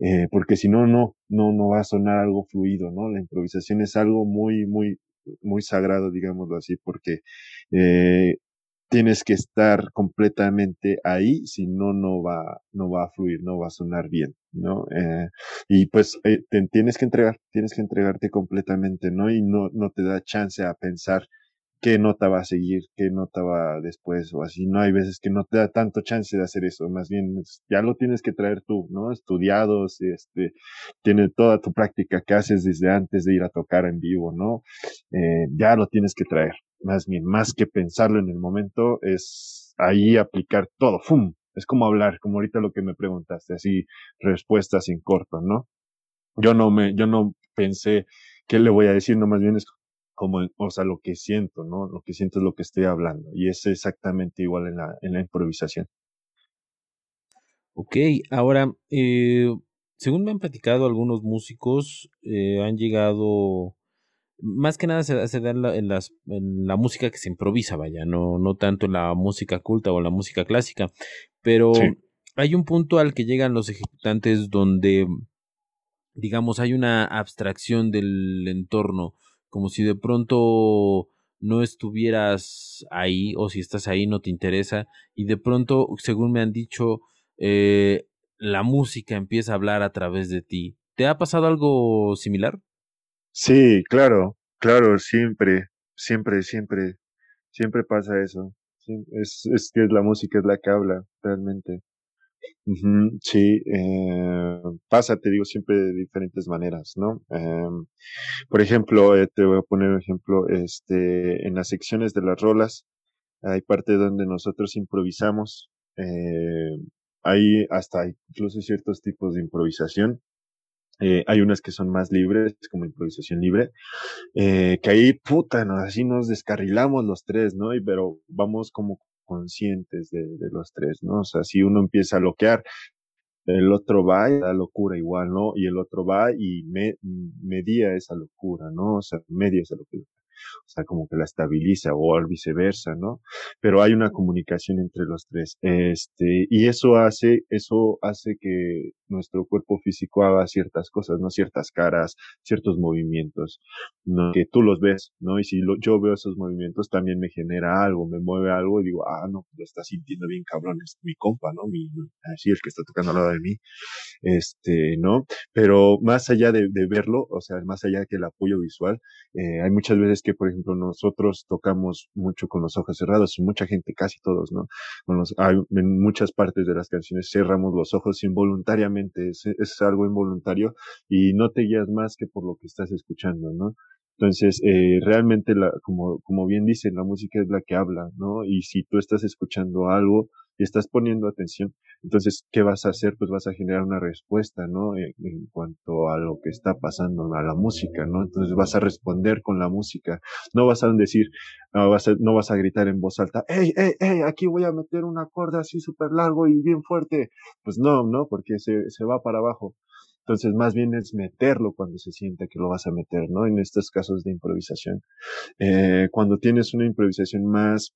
eh, porque si no, no, no, no va a sonar algo fluido, ¿no? La improvisación es algo muy, muy, muy sagrado, digámoslo así, porque eh, tienes que estar completamente ahí, si no, no va, no va a fluir, no va a sonar bien, ¿no? Eh, y pues eh, te, tienes que entregar, tienes que entregarte completamente, ¿no? Y no, no te da chance a pensar qué nota va a seguir, qué nota va después o así. No hay veces que no te da tanto chance de hacer eso, más bien ya lo tienes que traer tú, ¿no? Estudiados, este, tiene toda tu práctica que haces desde antes de ir a tocar en vivo, ¿no? Eh, ya lo tienes que traer. Más bien, más que pensarlo en el momento, es ahí aplicar todo, ¡fum! Es como hablar, como ahorita lo que me preguntaste, así respuestas en corto, ¿no? Yo no me, yo no pensé qué le voy a decir, no más bien es como, o sea, lo que siento, ¿no? Lo que siento es lo que estoy hablando. Y es exactamente igual en la, en la improvisación.
Ok, ahora, eh, según me han platicado algunos músicos, eh, han llegado, más que nada se, se da en la, en, las, en la música que se improvisa, vaya, no, no tanto en la música culta o la música clásica, pero hay un punto al que llegan los ejecutantes donde, digamos, hay una abstracción del entorno, como si de pronto no estuvieras ahí o si estás ahí no te interesa y de pronto, según me han dicho, eh, la música empieza a hablar a través de ti. ¿Te ha pasado algo similar?
Sí, claro, claro, siempre, siempre, siempre, siempre pasa eso. Es, es que la música es la que habla, realmente. sí, eh, pasa, te digo, siempre de diferentes maneras, ¿no? Em, por ejemplo, eh, te voy a poner un ejemplo, este, en las secciones de las rolas, hay parte donde nosotros improvisamos, eh, hay hasta incluso ciertos tipos de improvisación. Eh, hay unas que son más libres, como improvisación libre, eh, que ahí, puta, ¿no? así nos descarrilamos los tres, ¿no? Y, pero vamos como conscientes de, los tres, ¿no? O sea, si uno empieza a bloquear, el otro va y da locura igual, ¿no? Y el otro va y me, media esa locura, ¿no? O sea, media esa locura o sea, como que la estabiliza o al viceversa, ¿no? Pero hay una comunicación entre los tres, este, y eso hace, eso hace que nuestro cuerpo físico haga ciertas cosas, ¿no? Ciertas caras, ciertos movimientos, ¿no? Que tú los ves, ¿no? Y si lo, yo veo esos movimientos, también me genera algo, me mueve algo y digo, ah, no, lo está sintiendo bien cabrón, es mi compa, ¿no? Mi, así el que está tocando al lado de mí, este, ¿no? Pero más allá de, de verlo, o sea, más allá que el apoyo visual, eh, hay muchas veces que, por ejemplo, nosotros tocamos mucho con los ojos cerrados y mucha gente, casi todos, ¿no? hay, en muchas partes de las canciones cerramos los ojos involuntariamente, es, es algo involuntario y no te guías más que por lo que estás escuchando, ¿no? Entonces, eh, realmente, la, como, como bien dicen, la música es la que habla, ¿no? Y si tú estás escuchando algo y estás poniendo atención, entonces, ¿qué vas a hacer? Pues vas a generar una respuesta, ¿no? En, en, cuanto a lo que está pasando, a la música, ¿no? Entonces vas a responder con la música. No vas a decir, no vas a, no vas a gritar en voz alta, ¡Ey, ey, ey! Aquí voy a meter un acorde así súper largo y bien fuerte. Pues no, ¿no? Porque se, se va para abajo. Entonces, más bien es meterlo cuando se sienta que lo vas a meter, ¿no? En estos casos de improvisación. Eh, cuando tienes una improvisación más,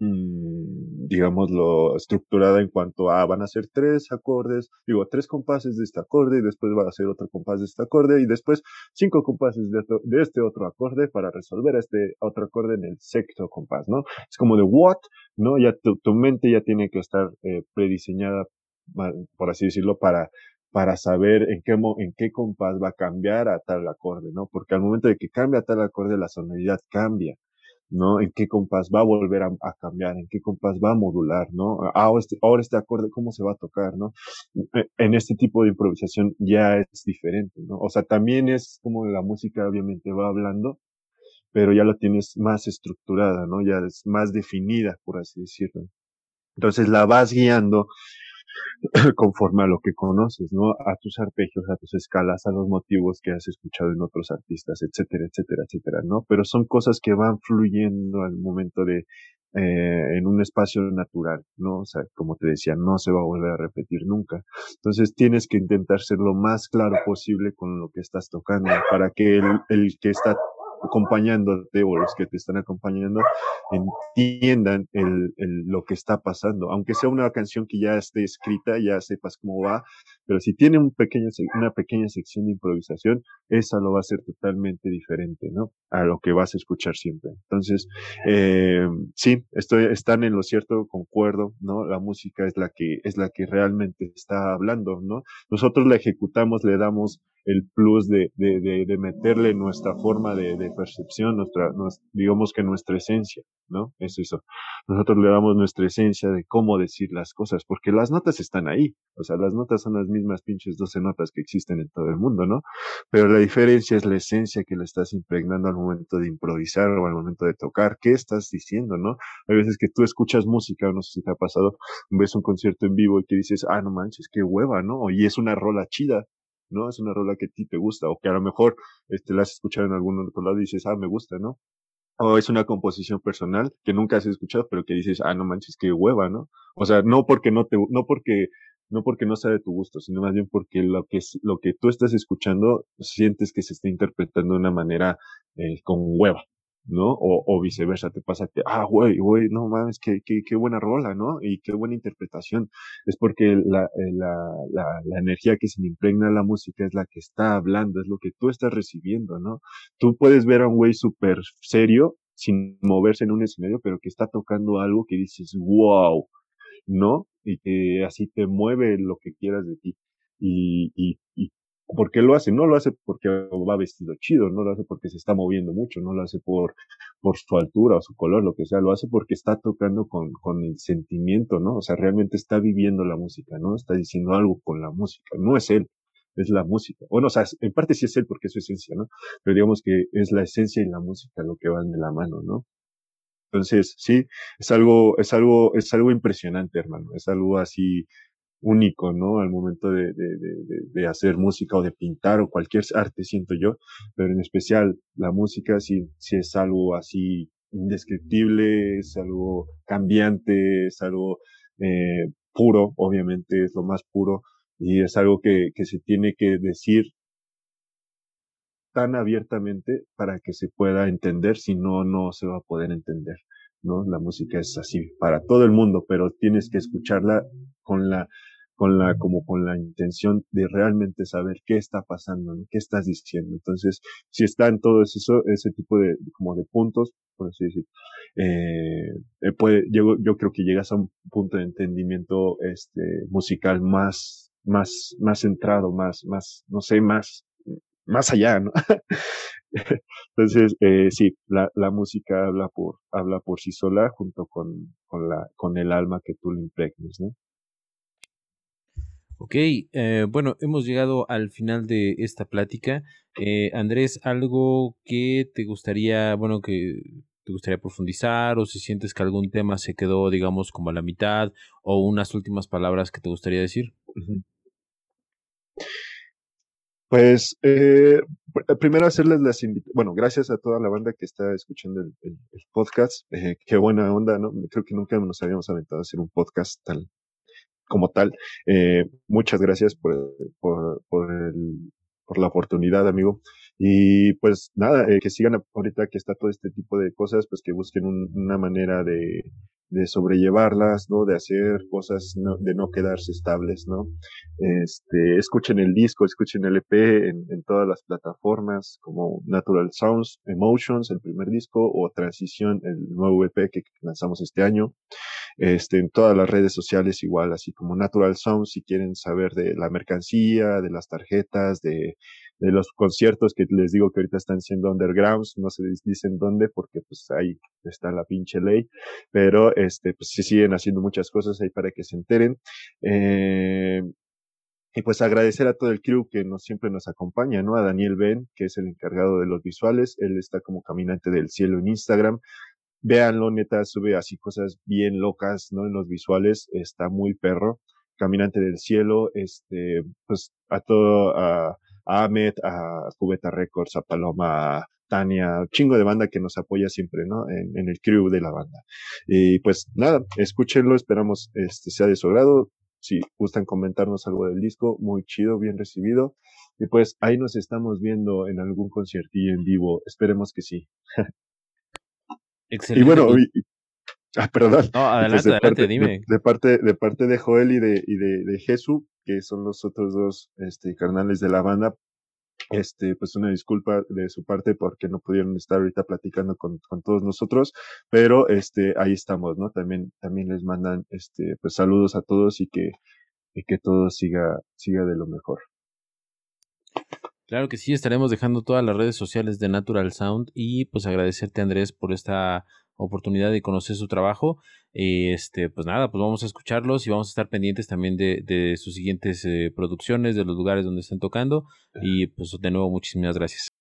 digámoslo, estructurada en cuanto a van a ser tres acordes, digo, tres compases de este acorde y después va a ser otro compás de este acorde y después cinco compases de, de este otro acorde para resolver este otro acorde en el sexto compás, ¿no? Es como de what, ¿no? Ya tu, tu mente ya tiene que estar eh, prediseñada, por así decirlo, para para saber en qué, en qué compás va a cambiar a tal acorde, ¿no? Porque al momento de que cambia a tal acorde, la sonoridad cambia, ¿no? En qué compás va a volver a, cambiar, en qué compás va a modular, ¿no? Ahora este, ahora este acorde, ¿cómo se va a tocar, ¿no? E, en este tipo de improvisación ya es diferente, ¿no? O sea, también es como la música obviamente va hablando, pero ya lo tienes más estructurada, ¿no? Ya es más definida, por así decirlo. Entonces la vas guiando conforme a lo que conoces, ¿no? A tus arpegios, a tus escalas, a los motivos que has escuchado en otros artistas, etcétera, etcétera, etcétera, ¿no? Pero son cosas que van fluyendo al momento de, eh, en un espacio natural, ¿no? O sea, como te decía, no se va a volver a repetir nunca. Entonces tienes que intentar ser lo más claro posible con lo que estás tocando para que el, el que está acompañándote o los que te están acompañando entiendan el, el, lo que está pasando. Aunque sea una canción que ya esté escrita, ya sepas cómo va, pero si tiene un pequeño, una pequeña sección de improvisación, esa lo va a ser totalmente diferente, ¿no? A lo que vas a escuchar siempre. Entonces, eh, sí, estoy, están en lo cierto, concuerdo, ¿no? La música es la que, es la que realmente está hablando, ¿no? Nosotros la ejecutamos, le damos el plus de, de, de, de meterle nuestra forma de, de percepción, nuestra, nos, digamos que nuestra esencia, ¿no? Es eso. Nosotros le damos nuestra esencia de cómo decir las cosas, porque las notas están ahí, o sea, las notas son las mismas pinches 12 notas que existen en todo el mundo, ¿no? Pero la diferencia es la esencia que le estás impregnando al momento de improvisar o al momento de tocar. ¿Qué estás diciendo, no? Hay veces que tú escuchas música, no sé si te ha pasado, ves un concierto en vivo y que dices, ah, no manches, qué hueva, ¿no? Y es una rola chida, ¿no? Es una rola que a ti te gusta, o que a lo mejor este, la has escuchado en algún otro lado y dices, ah, me gusta, ¿no? O es una composición personal que nunca has escuchado, pero que dices, ah, no manches, qué hueva, ¿no? O sea, no porque no te, no porque, no porque no sea de tu gusto, sino más bien porque lo que lo que tú estás escuchando sientes que se está interpretando de una manera eh, con hueva, ¿no? O, o viceversa, te pasa que, ah, güey, güey, no mames, qué, qué, qué buena rola, ¿no? Y qué buena interpretación. Es porque la, eh, la, la, la energía que se le impregna a la música es la que está hablando, es lo que tú estás recibiendo, ¿no? Tú puedes ver a un güey súper serio, sin moverse en un escenario, pero que está tocando algo que dices, wow, ¿no? Y que así te mueve lo que quieras de ti. Y, y, y ¿Por qué lo hace? No lo hace porque va vestido chido, no lo hace porque se está moviendo mucho, no lo hace por, por su altura o su color, lo que sea, lo hace porque está tocando con, con el sentimiento, ¿no? O sea, realmente está viviendo la música, ¿no? Está diciendo algo con la música, no es él, es la música. Bueno, o sea, en parte sí es él porque es su esencia, ¿no? Pero digamos que es la esencia y la música lo que van de la mano, ¿no? Entonces, sí, es algo, es algo, es algo impresionante, hermano. Es algo así, único, ¿no? Al momento de, de, de, de, hacer música o de pintar o cualquier arte, siento yo, pero en especial la música sí, sí es algo así indescriptible, es algo cambiante, es algo eh, puro, obviamente es lo más puro y es algo que, que se tiene que decir tan abiertamente para que se pueda entender, si no, no se va a poder entender. ¿No? La música es así para todo el mundo, pero tienes que escucharla con la, con la, como con la intención de realmente saber qué está pasando, qué estás diciendo. Entonces, si está en todo eso, ese tipo de, como de puntos, por así decir, eh, eh, puede, yo, yo creo que llegas a un punto de entendimiento, este, musical más, más, más centrado, más, más, no sé, más, más allá, ¿no? Entonces, eh, sí, la, la música habla por, habla por sí sola junto con, con la, con el alma que tú le impregnes, ¿no?
Ok, eh, bueno, hemos llegado al final de esta plática. Eh, Andrés, algo que te gustaría, bueno, que te gustaría profundizar o si sientes que algún tema se quedó, digamos, como a la mitad o unas últimas palabras que te gustaría decir.
Pues eh, primero hacerles las invitaciones, bueno, gracias a toda la banda que está escuchando el, podcast, eh, qué buena onda, ¿no? Creo que nunca nos habíamos aventado a hacer un podcast tal, como tal. Eh, muchas gracias por, por, por, el, por la oportunidad, amigo. Y pues nada, eh, que sigan ahorita que está todo este tipo de cosas, pues que busquen un, una manera de, de sobrellevarlas, ¿no? De hacer cosas, no, de no quedarse estables, ¿no? Este, escuchen el disco, escuchen el EP en, en, todas las plataformas, como Natural Sounds, Emotions, el primer disco, o Transición, el nuevo EP que lanzamos este año. Este, en todas las redes sociales igual, así como Natural Sounds, si quieren saber de la mercancía, de las tarjetas, de, de los conciertos que les digo que ahorita están siendo undergrounds, no se dicen dónde porque pues ahí está la pinche ley, pero este, pues se siguen haciendo muchas cosas ahí para que se enteren. Eh, y pues agradecer a todo el crew que nos, siempre nos acompaña, ¿no? A Daniel Ben, que es el encargado de los visuales, él está como caminante del cielo en Instagram, véanlo, neta, sube así cosas bien locas, ¿no? En los visuales, está muy perro. Caminante del Cielo, este, pues a todo, a, a Ahmed, a Cubeta Records, a Paloma, a Tania, chingo de banda que nos apoya siempre, ¿no? En, en, el crew de la banda. Y pues nada, escúchenlo, esperamos este sea de su agrado. Si gustan comentarnos algo del disco, muy chido, bien recibido. Y pues ahí nos estamos viendo en algún conciertillo en vivo. Esperemos que sí.
Excelente.
Y bueno, y, ah, perdón.
No, adelante,
de
adelante,
parte,
dime.
De, de, parte, de parte de Joel y de, y de, de Jesús, que son los otros dos este, carnales de la banda, este, pues una disculpa de su parte porque no pudieron estar ahorita platicando con, con todos nosotros, pero este, ahí estamos, ¿no? También, también les mandan, este, pues saludos a todos y que, y que todo siga, siga de lo mejor.
Claro que sí, estaremos dejando todas las redes sociales de Natural Sound y pues agradecerte Andrés por esta oportunidad de conocer su trabajo. este, pues nada, pues vamos a escucharlos y vamos a estar pendientes también de, de sus siguientes eh, producciones, de los lugares donde están tocando. Y pues de nuevo, muchísimas gracias.